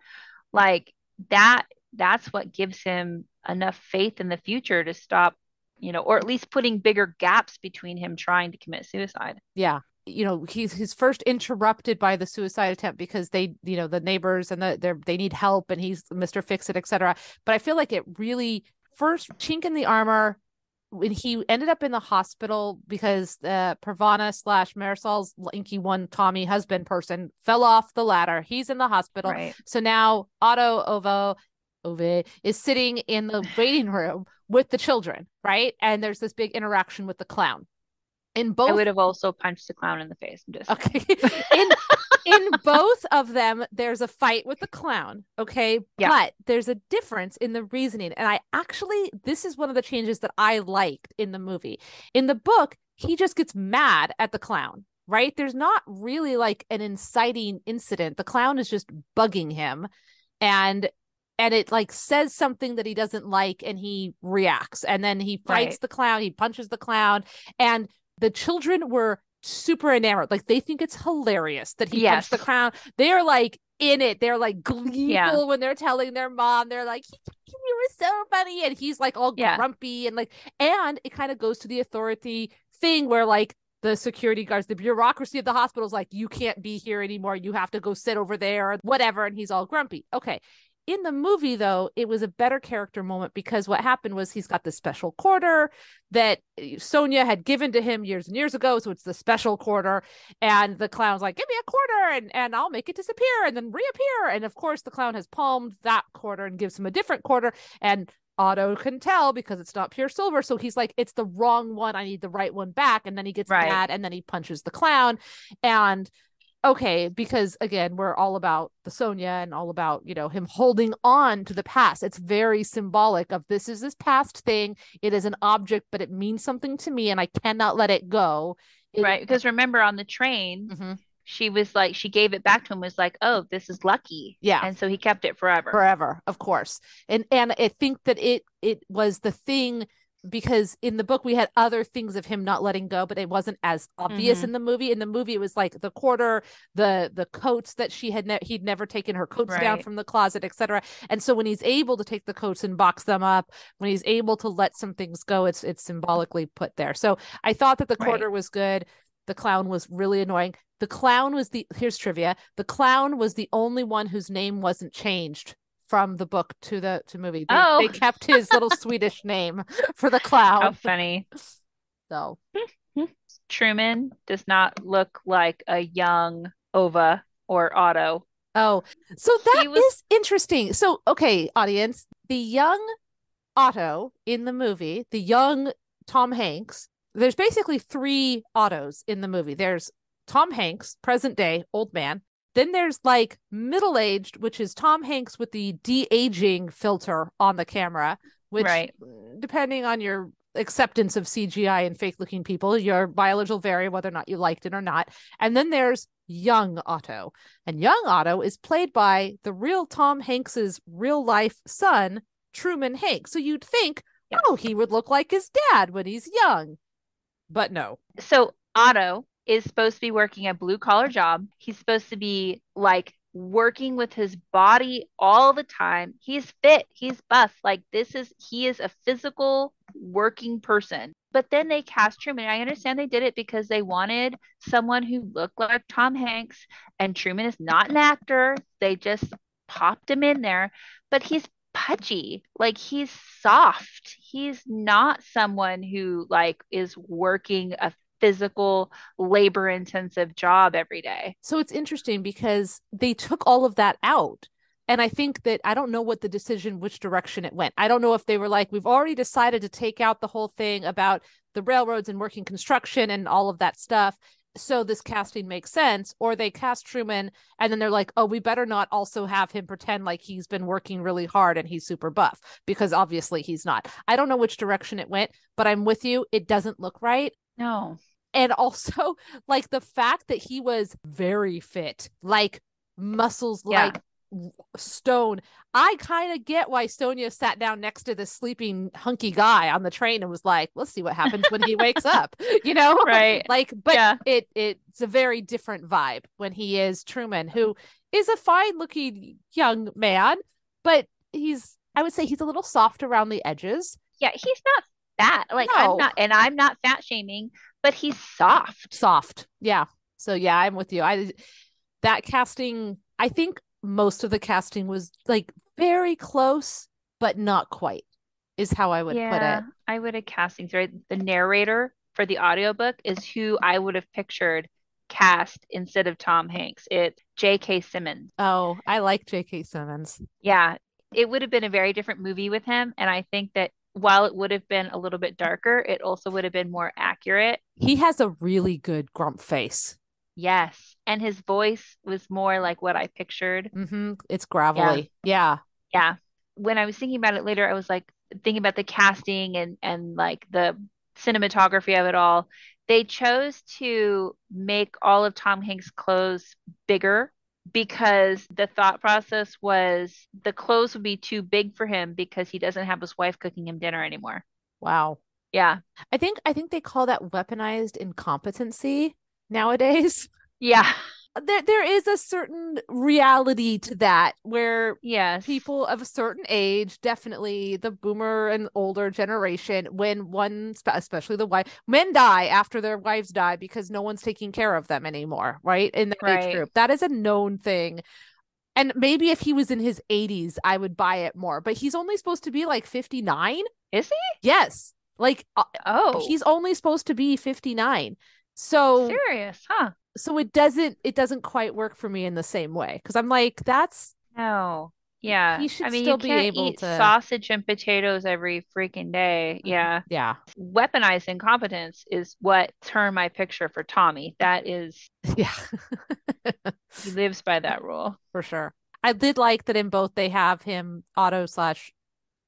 like that that's what gives him enough faith in the future to stop, you know, or at least putting bigger gaps between him trying to commit suicide. Yeah. You know, he's he's first interrupted by the suicide attempt because they, you know, the neighbors and the they they need help and he's Mr. Fix It, etc. But I feel like it really first chink in the armor when he ended up in the hospital because uh Pravana slash Marisol's Linky one Tommy husband person fell off the ladder. He's in the hospital. Right. So now Otto Ove Is sitting in the waiting room with the children, right? And there's this big interaction with the clown. In both I would have also punched the clown in the face. I'm just Okay. in in both of them, there's a fight with the clown. Okay. Yeah. But there's a difference in the reasoning. And I actually, this is one of the changes that I liked in the movie. In the book, he just gets mad at the clown, right? There's not really like an inciting incident. The clown is just bugging him and and it like says something that he doesn't like and he reacts and then he fights Right. the clown he punches the clown and the children were super enamored like they think it's hilarious that he punched the clown they're like in it they're like gleeful Yeah. when they're telling their mom they're like he, he was so funny and he's like all Yeah. grumpy and like and it kind of goes to the authority thing where like the security guards, the bureaucracy of the hospital is like, you can't be here anymore. You have to go sit over there or whatever. And he's all grumpy. Okay. In the movie, though, it was a better character moment because what happened was he's got this special quarter that uh, Sonja had given to him years and years ago. So it's the special quarter. And the clown's like, give me a quarter and, and I'll make it disappear and then reappear. And of course, the clown has palmed that quarter and gives him a different quarter. And Otto can tell because it's not pure silver. So he's like, it's the wrong one. I need the right one back. And then he gets Right. mad and then he punches the clown. And okay, because again, we're all about the Sonja and all about, you know, him holding on to the past. It's very symbolic of this is this past thing. It is an object, but it means something to me and I cannot let it go. It- right. Because remember on the train, Mhm. she was like, she gave it back to him, was like, oh, this is lucky. Yeah. And so he kept it forever. forever of course and and i think that it it was the thing because in the book we had other things of him not letting go but it wasn't as obvious Mhm. in the movie. In the movie it was like the quarter the the coats that she had ne- he'd never taken her coats down from the closet etc and so when he's able to take the coats and box them up when he's able to let some things go it's it's symbolically put there. So i thought that the Right. quarter was good. The clown was really annoying. The clown was the here's trivia. The clown was the only one whose name wasn't changed from the book to the to movie they, Oh. they kept his little swedish name for the How clown funny. so Truman does not look like a young Ove or Otto. oh so that is was- interesting so okay audience the young otto in the movie the young tom hanks there's basically three Ottos in the movie there's tom hanks present day old man then there's like middle aged which is tom hanks with the de-aging filter on the camera which Right. depending on your acceptance of cgi and fake looking people your mileage will vary whether or not you liked it or not. And then there's young otto. And young otto is played by the real tom hanks's real life son truman hanks. So you'd think Yes. oh he would look like his dad when he's young. But no. So Otto is supposed to be working a blue collar job. He's supposed to be like working with his body all the time. He's fit, he's buff. Like this is he is a physical working person. But then they cast Truman. I understand they did it because they wanted someone who looked like Tom Hanks, and Truman is not an actor. They just popped him in there, but he's pudgy. Like he's soft. He's not someone who like is working a physical labor intensive job every day. So it's interesting because they took all of that out. And I think that I don't know what the decision, which direction it went. I don't know if they were like, we've already decided to take out the whole thing about the railroads and working construction and all of that stuff. So this casting makes sense. Or they cast Truman and then they're like, oh, we better not also have him pretend like he's been working really hard and he's super buff because obviously he's not. I don't know which direction it went, but I'm with you. It doesn't look right No. And also like the fact that he was very fit like muscles Yeah. like stone. I kind of get why Sonja sat down next to this sleeping hunky guy on the train and was like, "Let's see what happens when he wakes up." You know, Right. Like, but Yeah. it it's a very different vibe when he is Truman, who is a fine-looking young man, but he's I would say he's a little soft around the edges, Yeah, he's not fat. Like No. I'm not, and I'm not fat shaming, but he's soft. soft. Yeah. So yeah, I'm with you. I that casting, I think most of the casting was like very close, but not quite. Is how I would put it. I would have castings right. The narrator for the audiobook is who I would have pictured cast instead of Tom Hanks. It's J.K. Simmons. Oh, I like J.K. Simmons. Yeah, it would have been a very different movie with him, and I think that while it would have been a little bit darker, it also would have been more accurate. He has a really good grump face. Yes, and his voice was more like what I pictured. Mm-hmm. It's gravelly. Yeah. yeah when i was thinking about it later i was like thinking about the casting and and like the cinematography of it all they chose to make all of tom hanks clothes bigger because the thought process was the clothes would be too big for him because he doesn't have his wife cooking him dinner anymore Wow. yeah I think I think they call that weaponized incompetency nowadays. yeah There there is a certain reality to that where yes people of a certain age, definitely the boomer and older generation, when one, especially the wife, men die after their wives die because no one's taking care of them anymore, right? In that age group. That is a known thing. And maybe if he was in his 80s, I would buy it more, but he's only supposed to be like 59. is he Yes. Like uh, oh he's only supposed to be 59. So serious huh so it doesn't it doesn't quite work for me in the same way because I'm like that's No. Yeah. He should I mean, still you be can't able eat to- sausage and potatoes every freaking day. Yeah. yeah. Weaponized incompetence is what turned my picture for Tommy. That is, Yeah. he lives by that rule. for sure. I did like that in both they have him Otto slash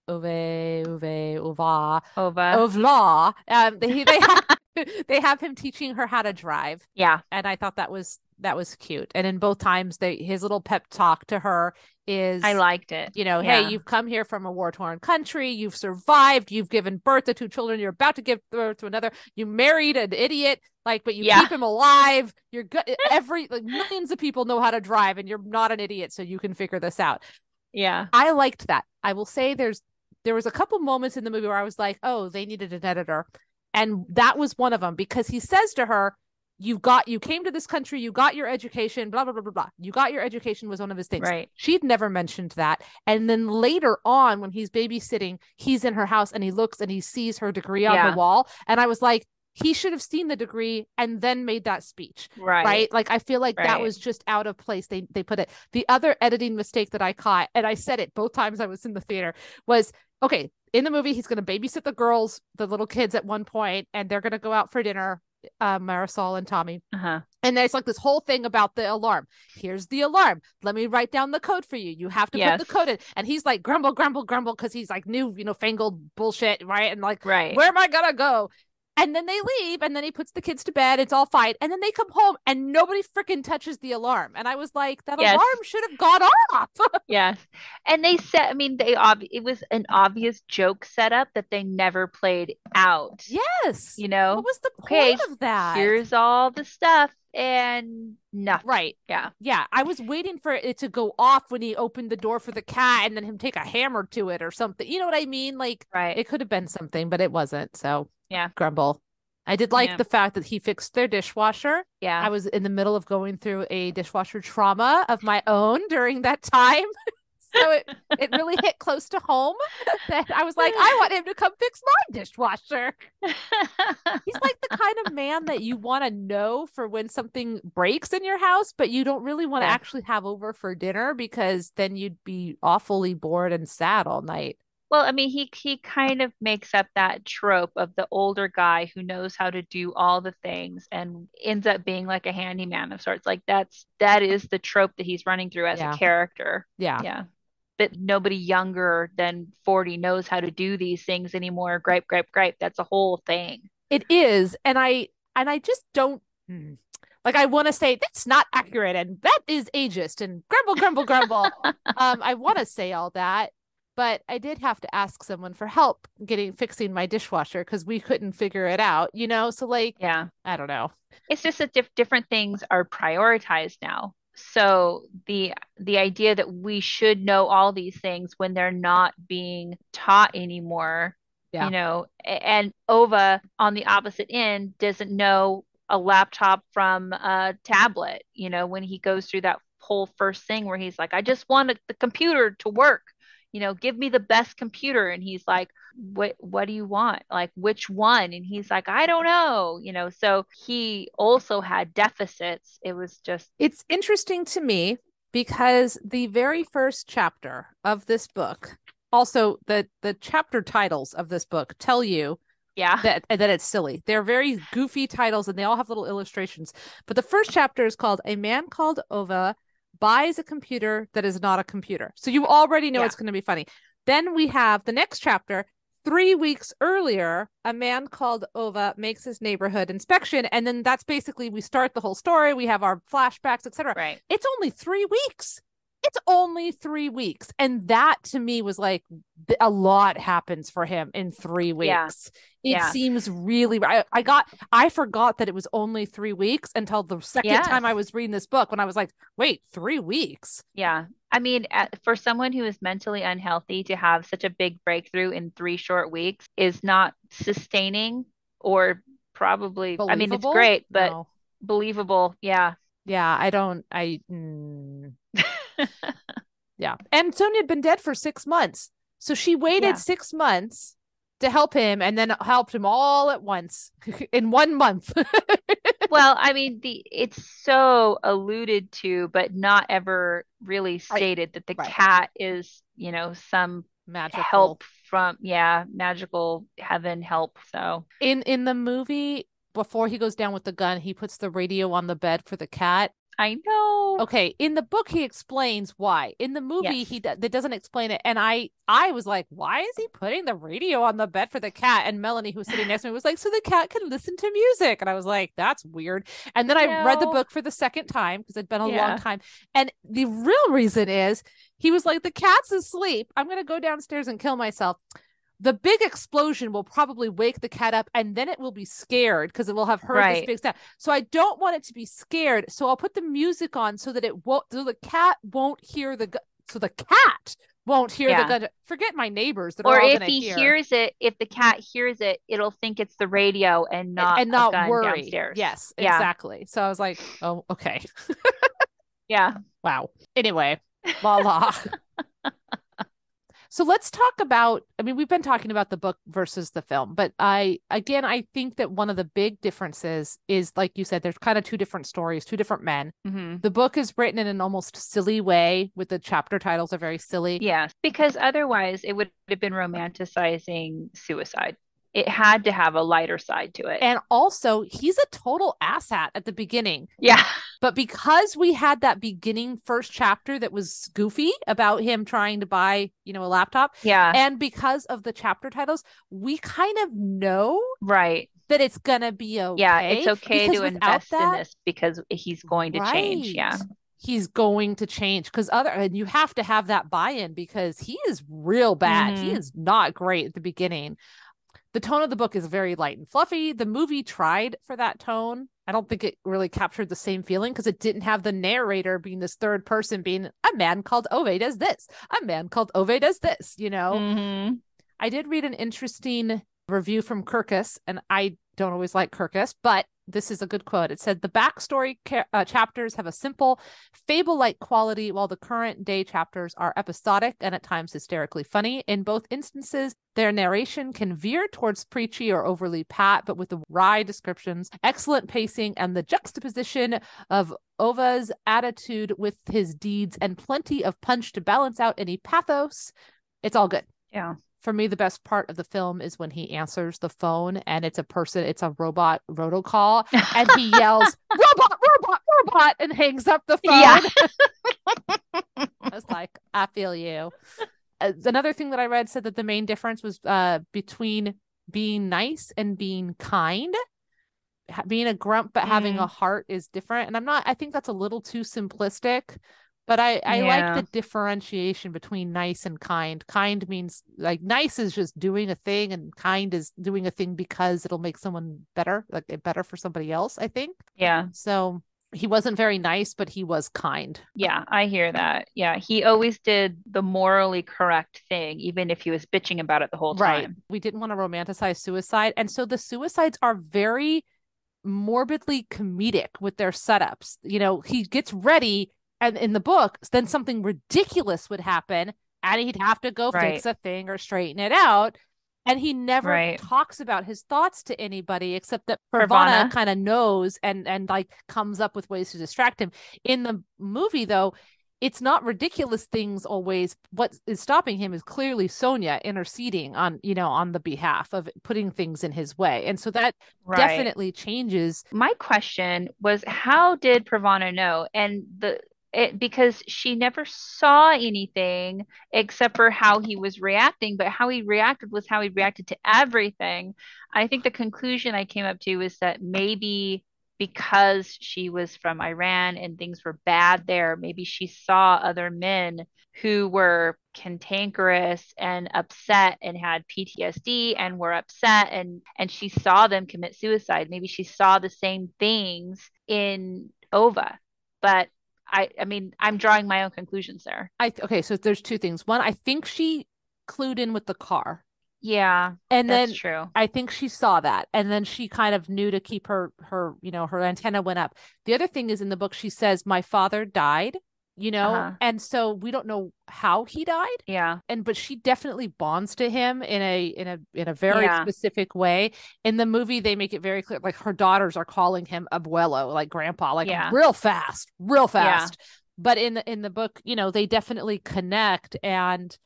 ove ove ova Ova. of law. Um, they they have, they have him teaching her how to drive, Yeah. and I thought that was that was cute. And in both times, they his little pep talk to her is I liked it. you know, Yeah. hey, you've come here from a war torn country, you've survived, you've given birth to two children, you're about to give birth to another, you married an idiot, like, but you Yeah. keep him alive. You're good. Every like millions of people know how to drive, and you're not an idiot, so you can figure this out. Yeah. I liked that. I will say there's there was a couple moments in the movie where I was like, oh, they needed an editor. And that was one of them because he says to her, You've got you came to this country, you got your education, blah blah blah blah blah. You got your education was one of his things. Right. She'd never mentioned that. And then later on, when he's babysitting, he's in her house and he looks and he sees her degree on Yeah. the wall. And I was like, he should have seen the degree and then made that speech Right. right like i feel like that was just out of place they they put it the other editing mistake that i caught and i said it both times i was in the theater was okay in the movie he's going to babysit the girls the little kids at one point and they're going to go out for dinner uh, marisol and tommy Uh-huh. and there's like this whole thing about the alarm here's the alarm let me write down the code for you you have to Yes. put the code in and he's like grumble grumble grumble because he's like new you know fangled bullshit right and like Right. where am I gonna go? And then they leave, and then he puts the kids to bed. It's all fine. And then they come home, and nobody freaking touches the alarm. And I was like, that Yes. alarm should have gone off. Yes. And they said, I mean, they ob it was an obvious joke setup that they never played out. yes. You know, What was the okay, point of that? here's all the stuff and nothing. right. Yeah. Yeah. I was waiting for it to go off when he opened the door for the cat, and then him take a hammer to it or something. You know what I mean? Like Right. it could have been something, but it wasn't. So Yeah. grumble. I did like Yeah. the fact that he fixed their dishwasher. yeah. I was in the middle of going through a dishwasher trauma of my own during that time. so it, it really hit close to home that I was like, I want him to come fix my dishwasher. He's like the kind of man that you want to know for when something breaks in your house, but you don't really want to Yeah. actually have over for dinner because then you'd be awfully bored and sad all night. Well, I mean, he he kind of makes up that trope of the older guy who knows how to do all the things and ends up being like a handyman of sorts. Like that's that is the trope that he's running through as Yeah. a character. Yeah. Yeah. But nobody younger than 40 knows how to do these things anymore. Gripe, gripe, gripe. That's a whole thing. It is, and I and I just don't. hmm. Like I want to say that's not accurate and that is ageist and grumble, grumble, grumble. um, I want to say all that, but I did have to ask someone for help getting fixing my dishwasher because we couldn't figure it out, you know? So like Yeah. I don't know. It's just that diff- different things are prioritized now. So the the idea that we should know all these things when they're not being taught anymore, Yeah. you know, and Ove on the opposite end doesn't know a laptop from a tablet, you know, when he goes through that whole first thing where he's like, I just want the computer to work, you know, give me the best computer. And he's like, what what do you want? Like which one? And he's like, I don't know, you know. So he also had deficits. It was just It's interesting to me because the very first chapter of this book, also the the chapter titles of this book tell you yeah. that that it's silly. They're very goofy titles and they all have little illustrations. But the first chapter is called A Man Called Ove Buys a Computer That Is Not a Computer. So you already know Yeah. it's going to be funny. Then we have the next chapter. Three weeks earlier, a man called Ove makes his neighborhood inspection, and then that's basically we start the whole story. We have our flashbacks, etc Right. it's only three weeks. It's only three weeks. And that to me was like a lot happens for him in three Yeah. weeks. It Yeah. seems really, I, I got, I forgot that it was only three weeks until the second time I was reading this book when I was like, wait, three weeks? Yeah. I mean, for someone who is mentally unhealthy to have such a big breakthrough in three short weeks is not sustaining or probably, I mean, it's great, but No. believable. Yeah. Yeah, I don't, I, mm, yeah. And Sonja had been dead for six months. So she waited Yeah. six months to help him and then helped him all at once in one month. Well, I mean, the it's so alluded to, but not ever really stated that the Right. cat is, you know, some Magical help from, yeah, magical heaven help. So, in in the movie before he goes down with the gun he puts the radio on the bed for the cat I know. okay in the book he explains why. In the movie Yes. he that doesn't explain it and i i was like why is he putting the radio on the bed for the cat? And melanie who was sitting next to me was like so the cat can listen to music. And i was like that's weird. And then i read the book for the second time because it'd been a Yeah. long time. And the real reason is he was like the cat's asleep. I'm going to go downstairs and kill myself the big explosion will probably wake the cat up and then it will be scared because it will have heard this big sound. So I don't want it to be scared. So I'll put the music on so that it won't so the cat won't hear the gu- so the cat won't hear Yeah. the gun. Forget my neighbors that Or are all if he hear hears it, if the cat mm-hmm. hears it, it'll think it's the radio and not and not worry. downstairs. Yes, Yeah. exactly. So I was like, oh, okay. Yeah. Wow. Anyway, la la. so let's talk about I mean, we've been talking about the book versus the film, but I again I think that one of the big differences is like you said, there's kind of two different stories, two different men. hmm The book is written in an almost silly way with the chapter titles are very silly. Yes, because otherwise it would have been romanticizing suicide. It had to have a lighter side to it. And also, he's a total asshat at the beginning. yeah. But because we had that beginning first chapter that was goofy about him trying to buy, you know, a laptop, Yeah. and because of the chapter titles, we kind of know Right. that it's gonna be okay. Yeah. It's okay to invest in this because he's going to change. Yeah. He's going to change because other and you have to have that buy-in because he is real bad. He Mhm. is not great at the beginning. The tone of the book is very light and fluffy. The movie tried for that tone. I don't think it really captured the same feeling because it didn't have the narrator being this third person being a man called Ove does this, a man called Ove does this, you know. Mhm. I did read an interesting review from Kirkus, and I don't always like Kirkus, but this is a good quote. It said the backstory ca- uh, chapters have a simple, fable like quality, while the current day chapters are episodic and at times hysterically funny. In both instances, their narration can veer towards preachy or overly pat, but with the wry descriptions, excellent pacing, and the juxtaposition of Ove's attitude with his deeds, and plenty of punch to balance out any pathos. It's all good Yeah. For me the best part of the film is when he answers the phone and it's a person it's a robot rotocall and he yells robot robot robot and hangs up the phone Yeah. i was like i feel you Uh, another thing that i read said that the main difference was uh between being nice and being kind being a grump but having Mm. a heart is different. And I'm not. I think that's a little too simplistic. But I, I like the differentiation between nice and kind. Kind means like nice is just doing a thing, and kind is doing a thing because it'll make someone better, like it better for somebody else. I think Yeah. so. He wasn't very nice, but he was kind. Yeah, I hear that. Yeah, he always did the morally correct thing, even if he was bitching about it the whole time Right. We didn't want to romanticize suicide. And so the suicides are very morbidly comedic with their setups. You know, he gets ready and in the book, then something ridiculous would happen and he'd have to go fix a thing or straighten it out. And he never Right. talks about his thoughts to anybody except that Parvaneh. Parvaneh kind of knows and and like comes up with ways to distract him. In the movie though, it's not ridiculous things always. What is stopping him is clearly Sonja interceding on, you know, on the behalf of putting things in his way. And so that Right. definitely changes. My question was, how did Parvaneh know? And the it, because she never saw anything except for how he was reacting, but how he reacted was how he reacted to everything. I think the conclusion I came up to is that maybe because she was from Iran and things were bad there, maybe she saw other men who were cantankerous and upset and had PTSD and were upset and and she saw them commit suicide. Maybe she saw the same things in Ove. But I I mean, I'm drawing my own conclusions there. I okay, so there's two things. One, I think she clued in with the car. Yeah, And that's then true. I think she saw that and then she kind of knew to keep her her, you know, her antenna went up. The other thing is in the book she says my father died, you know, Uh-huh. and so we don't know how he died. Yeah. and but she definitely bonds to him in a in a in a very Yeah. specific way. In the movie, they make it very clear, like her daughters are calling him abuelo, like grandpa, like Yeah. real fast, real Yeah. fast. But in the in the book, you know, they definitely connect, and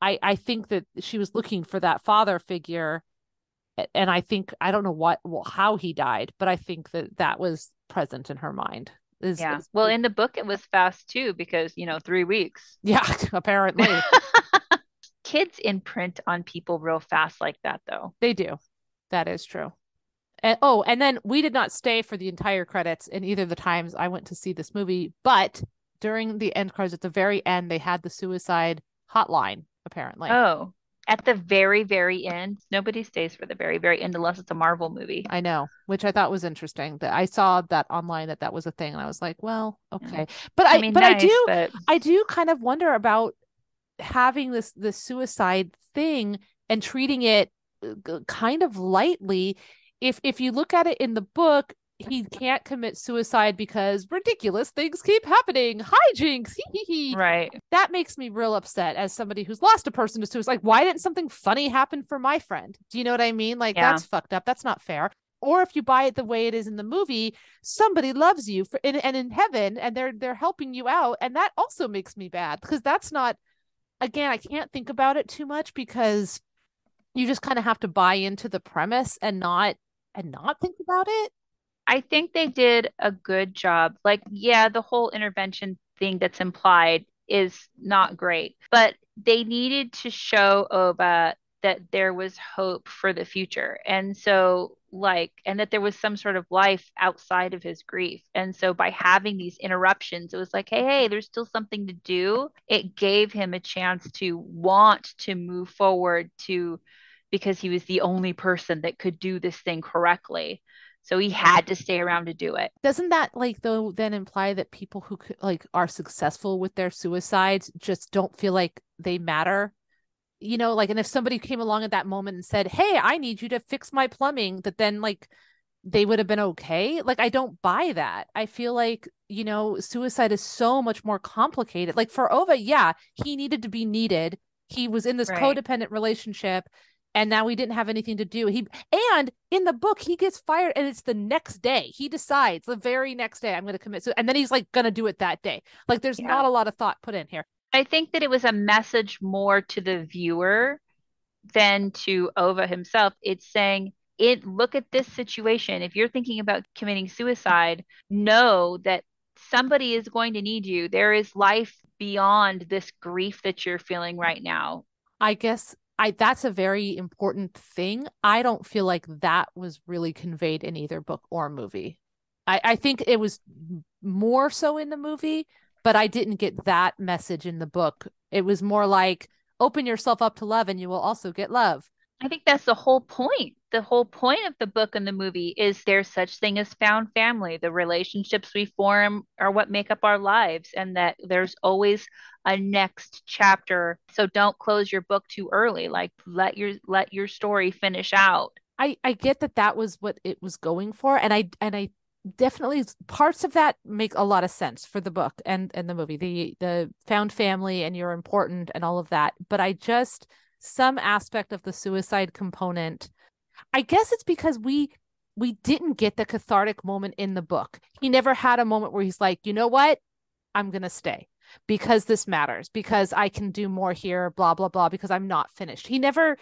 I I think that she was looking for that father figure, and I think I don't know what well how he died, but I think that that was present in her mind. Is, Yeah. is- Well, in the book it was fast too because, you know, 3 weeks. yeah, apparently Kids imprint on people real fast like that though. They do. That is true. And oh, and then we did not stay for the entire credits in either of the times I went to see this movie, but during the end cards at the very end, they had the suicide hotline, apparently. Oh, at the very, very end. Nobody stays for the very, very end unless it's a Marvel movie. I know, which I thought was interesting. That I saw that online that that was a thing, and I was like, well, okay. But I, I mean, but I do, but I do kind of wonder about having this this suicide thing and treating it uh, kind of lightly. If if you look at it in the book, he can't commit suicide because ridiculous things keep happening. Hijinks. Right. That makes me real upset as somebody who's lost a person to suicide. Like, why didn't something funny happen for my friend? Do you know what I mean? Like, Yeah. that's fucked up. That's not fair. Or if you buy it the way it is in the movie, somebody loves you for and, and in heaven, and they're they're helping you out, and that also makes me bad because that's not. Again, I can't think about it too much because you just kind of have to buy into the premise and not and not think about it. I think they did a good job. Like, yeah, the whole intervention thing that's implied is not great, but they needed to show Ove that there was hope for the future. And so, like, and that there was some sort of life outside of his grief. And so, by having these interruptions, it was like, hey, hey, there's still something to do. It gave him a chance to want to move forward to because he was the only person that could do this thing correctly. So he had to stay around to do it. Doesn't that like though then imply that people who like are successful with their suicides just don't feel like they matter? You know, like and if somebody came along at that moment and said, "Hey, I need you to fix my plumbing," that then like they would have been okay. Like I don't buy that. I feel like, you know, suicide is so much more complicated. Like for Ove, yeah, he needed to be needed. He was in this Right. codependent relationship and now he didn't have anything to do. He and in the book he gets fired and it's the next day. He decides the very next day I'm going to commit suicide and then he's like going to do it that day. Like there's Yeah. not a lot of thought put in here. I think that it was a message more to the viewer than to Ove himself. It's saying, it look at this situation. If you're thinking about committing suicide, know that somebody is going to need you. There is life beyond this grief that you're feeling right now. I guess I that's a very important thing. I don't feel like that was really conveyed in either book or movie. I, I think it was more so in the movie, but I didn't get that message in the book. It was more like open yourself up to love and you will also get love. I think that's the whole point. The whole point of the book and the movie is there's such thing as found family. The relationships we form are what make up our lives and that there's always a next chapter. So don't close your book too early. Like let your let your story finish out. I I get that that was what it was going for and I and I definitely parts of that make a lot of sense for the book and and the movie. The the found family and you're important and all of that. But I just some aspect of the suicide component. I guess it's because we we didn't get the cathartic moment in the book. He never had a moment where he's like, "You know what? I'm going to stay because this matters because I can do more here, blah blah blah because I'm not finished." He never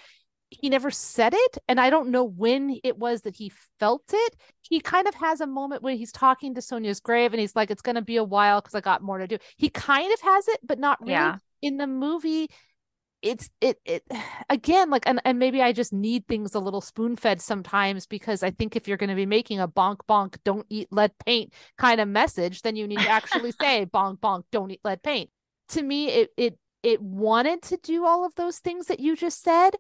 he never said it and I don't know when it was that he felt it. He kind of has a moment when he's talking to Sonja's grave and he's like, "It's going to be a while because I got more to do." He kind of has it, but not really. Yeah. In the movie, it's it it again like and, and maybe i just need things a little spoon fed sometimes because i think if you're going to be making a bonk bonk don't eat lead paint kind of message then you need to actually say bonk bonk don't eat lead paint. To me it it it wanted to do all of those things that you just said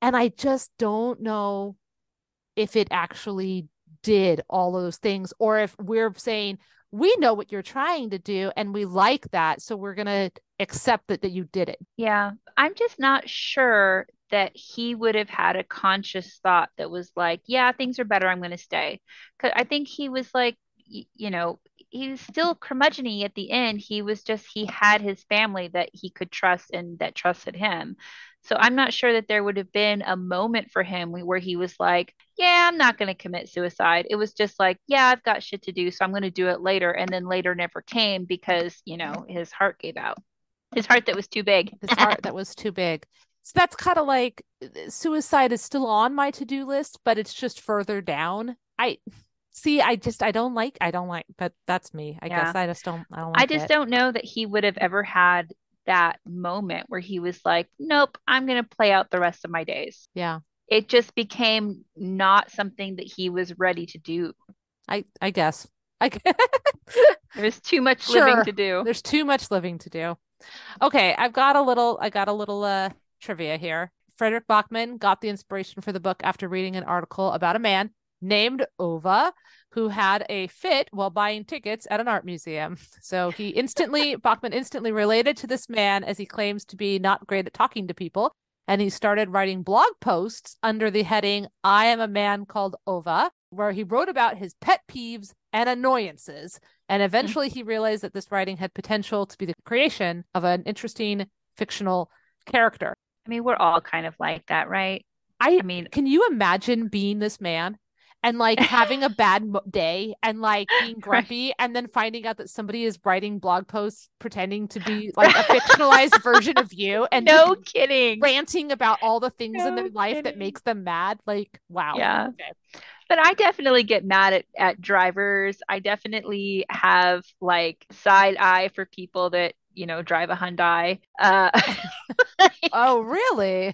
and i just don't know if it actually did all of those things or if we're saying we know what you're trying to do and we like that so we're going to accept that that you did it Yeah, I'm just not sure that he would have had a conscious thought that was like, yeah, things are better, I'm going to stay. Because I think he was like, you know, he was still curmudgeony at the end. He was just, he had his family that he could trust and that trusted him. So I'm not sure that there would have been a moment for him where he was like, yeah, I'm not going to commit suicide. It was just like, yeah, I've got shit to do, so I'm going to do it later. And then later never came because, you know, his heart gave out. His heart that was too big. His heart that was too big. So that's kind of like suicide is still on my to-do list, but it's just further down. I see, I just I don't like I don't like but that's me. I Yeah. guess I just don't I don't I just it. don't know that he would have ever had that moment where he was like, nope, I'm going to play out the rest of my days. Yeah. It just became not something that he was ready to do. I I guess. I There was too much Sure. living to do. There's too much living to do. Okay, I've got a little I got a little uh trivia here. Fredrik Backman got the inspiration for the book after reading an article about a man named Ove who had a fit while buying tickets at an art museum. So he instantly Backman instantly related to this man as he claims to be not great at talking to people and he started writing blog posts under the heading I am a man called Ove where he wrote about his pet peeves and annoyances and mm-hmm. eventually he realized that this writing had potential to be the creation of an interesting fictional character. I mean, we're all kind of like that, right? I I mean, can you imagine being this man and like having a bad day and like being grumpy and then finding out that somebody is writing blog posts pretending to be like a fictionalized version of you and no kidding. ranting about all the things in their life that makes them mad. Like, wow. Yeah. Okay. But I definitely get mad at, at drivers. I definitely have like side eye for people that, you know, drive a Hyundai. Uh, Oh, really?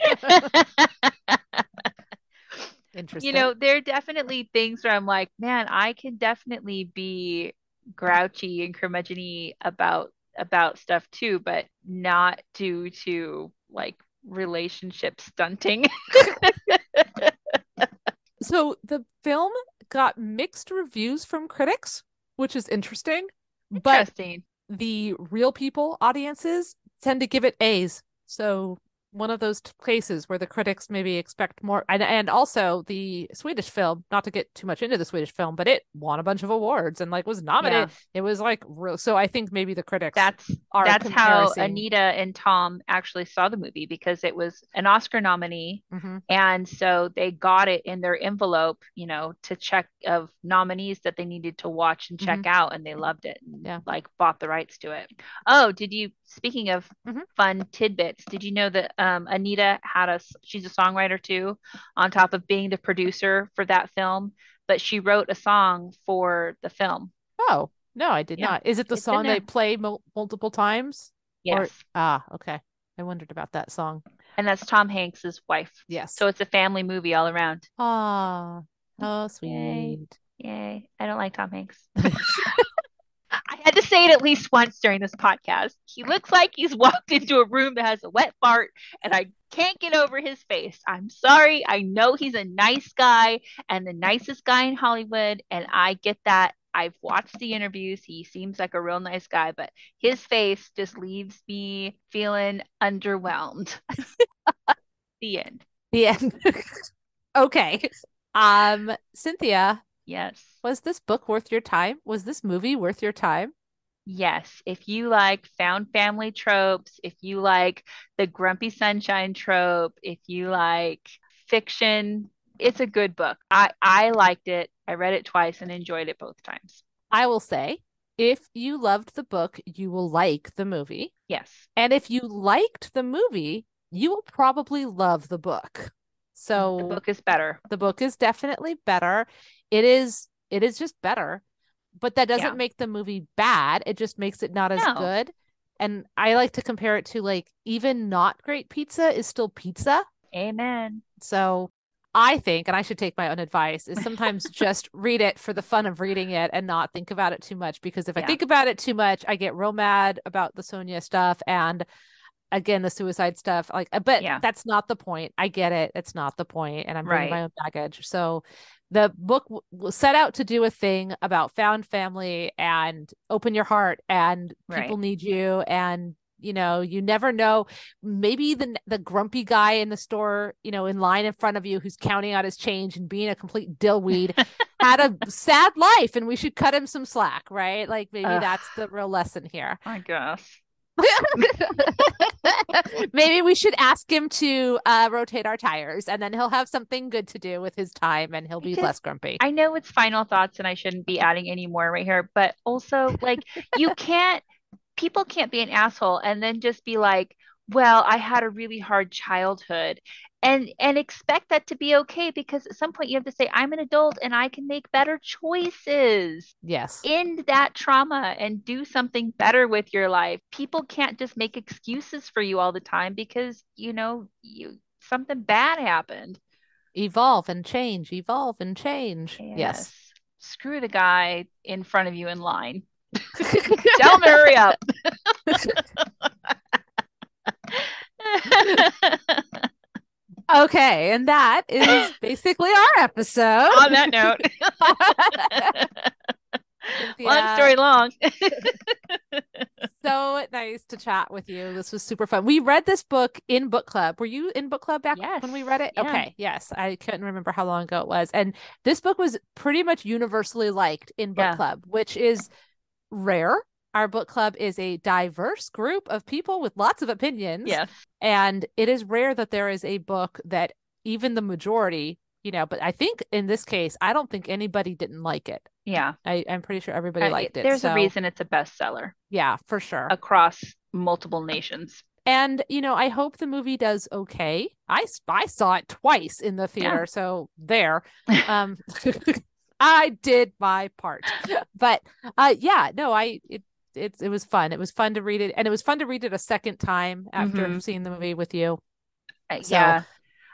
Interesting. you know, there are definitely things where I'm like, man, I can definitely be grouchy and curmudgeony about about stuff too, but not due to like relationship stunting. So the film got mixed reviews from critics, which is interesting, but the real people audiences tend to give it A's. So one of those t- cases where the critics maybe expect more and and also the Swedish film, not to get too much into the Swedish film, but it won a bunch of awards and like was nominated. It was like real so I think maybe the critics That's that's how Anita and Tom actually saw the movie because it was an Oscar nominee Mhm. and so they got it in their envelope, you know, to check of nominees that they needed to watch and check out and they loved it and Mm-hmm. Yeah. like bought the rights to it. Oh, did you speaking of Mhm. fun tidbits, did you know that um Anita had a she's a songwriter too on top of being the producer for that film, but she wrote a song for the film. Oh, no, I did Yeah, not. Is it the it's song they play mul multiple times? Or- Yes. Ah, okay. I wondered about that song. And that's Tom Hanks's wife. Yes. So it's a family movie all around. ah, oh Yay. sweet. Yay. I don't like Tom Hanks. I had to say it at least once during this podcast. He looks like he's walked into a room that has a wet fart, and I can't get over his face. I'm sorry. I know he's a nice guy and the nicest guy in Hollywood, and I get that. I've watched the interviews. He seems like a real nice guy, but his face just leaves me feeling underwhelmed. the end. The end. okay. Um, Cynthia, Yes. was this book worth your time? Was this movie worth your time? Yes, if you like found family tropes, if you like the grumpy sunshine trope, if you like fiction, it's a good book. I I liked it. I read it twice and enjoyed it both times. I will say, if you loved the book, you will like the movie. Yes. And if you liked the movie, you will probably love the book. So The book is better. the book is definitely better. It is it is just better. But that doesn't Yeah. make the movie bad. It just makes it not as No. good. And I like to compare it to like even not great pizza is still pizza. Amen. So I think, and I should take my own advice, is sometimes just read it for the fun of reading it and not think about it too much. Because if I think about it too much, I get real mad about the Sonja stuff and again the suicide stuff. Like, but Yeah. that's not the point. I get it. It's not the point, and I'm bringing my own baggage. So the book set out to do a thing about found family and open your heart and people Right. need you and you know you never know maybe the the grumpy guy in the store you know in line in front of you who's counting out his change and being a complete dillweed had a sad life and we should cut him some slack right like maybe Ugh. that's the real lesson here I guess. maybe we should ask him to uh, rotate our tires and then he'll have something good to do with his time and he'll be Because less grumpy. I know it's final thoughts and I shouldn't be adding any more right here, but also like you can't people can't be an asshole and then just be like, well, I had a really hard childhood and and expect that to be okay because at some point you have to say I'm an adult and I can make better choices. yes End that trauma and do something better with your life. People can't just make excuses for you all the time because, you know, you something bad happened. evolve and change evolve and change yes Screw the guy in front of you in line. Tell him hurry up. okay and that is basically our episode On that note, Cynthia, long story long. so nice to chat with you. This was super fun. We read this book in book club. Were you in book club back when we read it? yeah. Okay, yes. I couldn't remember how long ago it was. And this book was pretty much universally liked in book Yeah. club, which is rare. Our book club is a diverse group of people with lots of opinions. Yes. And it is rare that there is a book that even the majority, you know, but I think in this case, I don't think anybody didn't like it. Yeah. I, I'm pretty sure everybody Uh, liked it. There's so, a reason it's a bestseller Yeah, for sure. across multiple nations. And you know, I hope the movie does okay. I I saw it twice in the theater, so there. Um I did my part. But uh yeah, no, I it it it was fun. It was fun to read it and it was fun to read it a second time after Mhm. seeing the movie with you. Uh, So- yeah.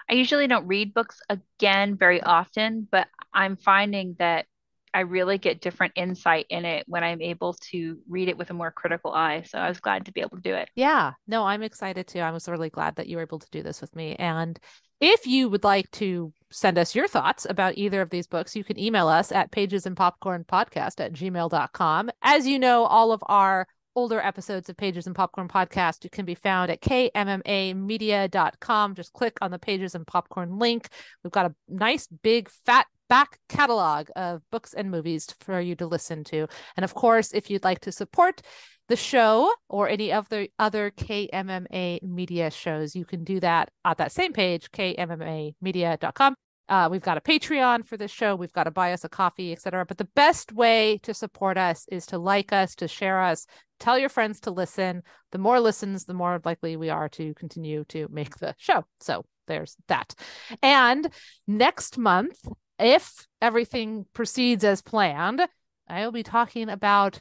I usually don't read books again very often, but I'm finding that I really get different insight in it when I'm able to read it with a more critical eye. So I was glad to be able to do it. Yeah, no, I'm excited too. I was really glad that you were able to do this with me. And if you would like to send us your thoughts about either of these books, you can email us at pages and popcorn podcast at gmail.com. As you know, all of our older episodes of Pages and Popcorn Podcast can be found at kmmamedia.com. Just click on the Pages and Popcorn link. We've got a nice, big, fat back catalog of books and movies for you to listen to. And of course, if you'd like to support the show or any of the other KMMA media shows, you can do that at that same page, kmmamedia.com. Uh, we've got a Patreon for this show. We've got to buy us a coffee, etc. But the best way to support us is to like us, to share us, tell your friends to listen. The more listens, the more likely we are to continue to make the show. So there's that. And next month, if everything proceeds as planned, I will be talking about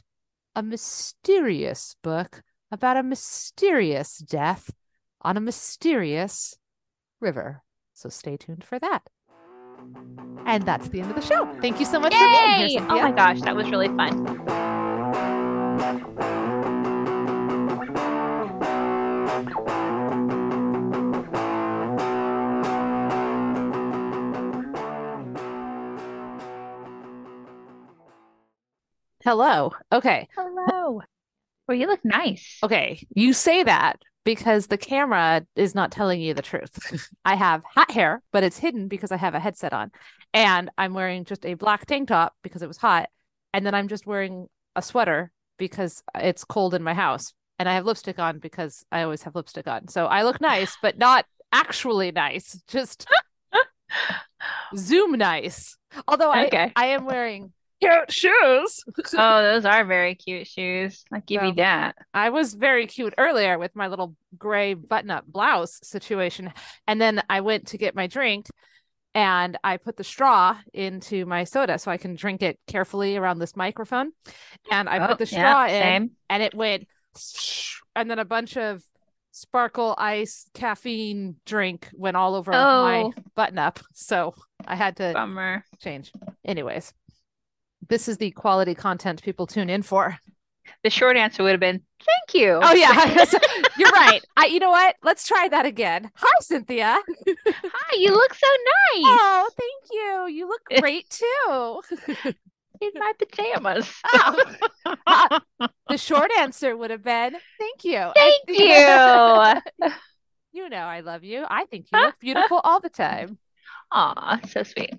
a mysterious book about a mysterious death on a mysterious river. So stay tuned for that. And that's the end of the show. Thank you so much for being here, Cynthia. Oh my gosh, that was really fun. Hello. Okay. Hello. Well, you look nice. Okay. You say that because the camera is not telling you the truth. I have hot hair, but it's hidden because I have a headset on. And I'm wearing just a black tank top because it was hot. And then I'm just wearing a sweater because it's cold in my house. And I have lipstick on because I always have lipstick on. So I look nice, but not actually nice. Just Zoom nice. Although I, Okay. I am wearing cute shoes. Oh, those are very cute shoes. I'll give you that. I was very cute earlier with my little gray button up blouse situation. And then I went to get my drink and I put the straw into my soda so I can drink it carefully around this microphone. And I Oh, put the yeah, straw in and it went, and then a bunch of sparkle ice caffeine drink went all over my Oh. button up. So I had to Bummer. change. Anyways, this is the quality content people tune in for. The short answer would have been thank you. Oh yeah, you're right. I, you know what? Let's try that again. Hi, Cynthia. Hi, you look so nice Oh, thank you. You look great too. in my pajamas. Oh. Uh, the short answer would have been thank you. Thank you. you know I love you. I think you look beautiful all the time. Aw, so sweet.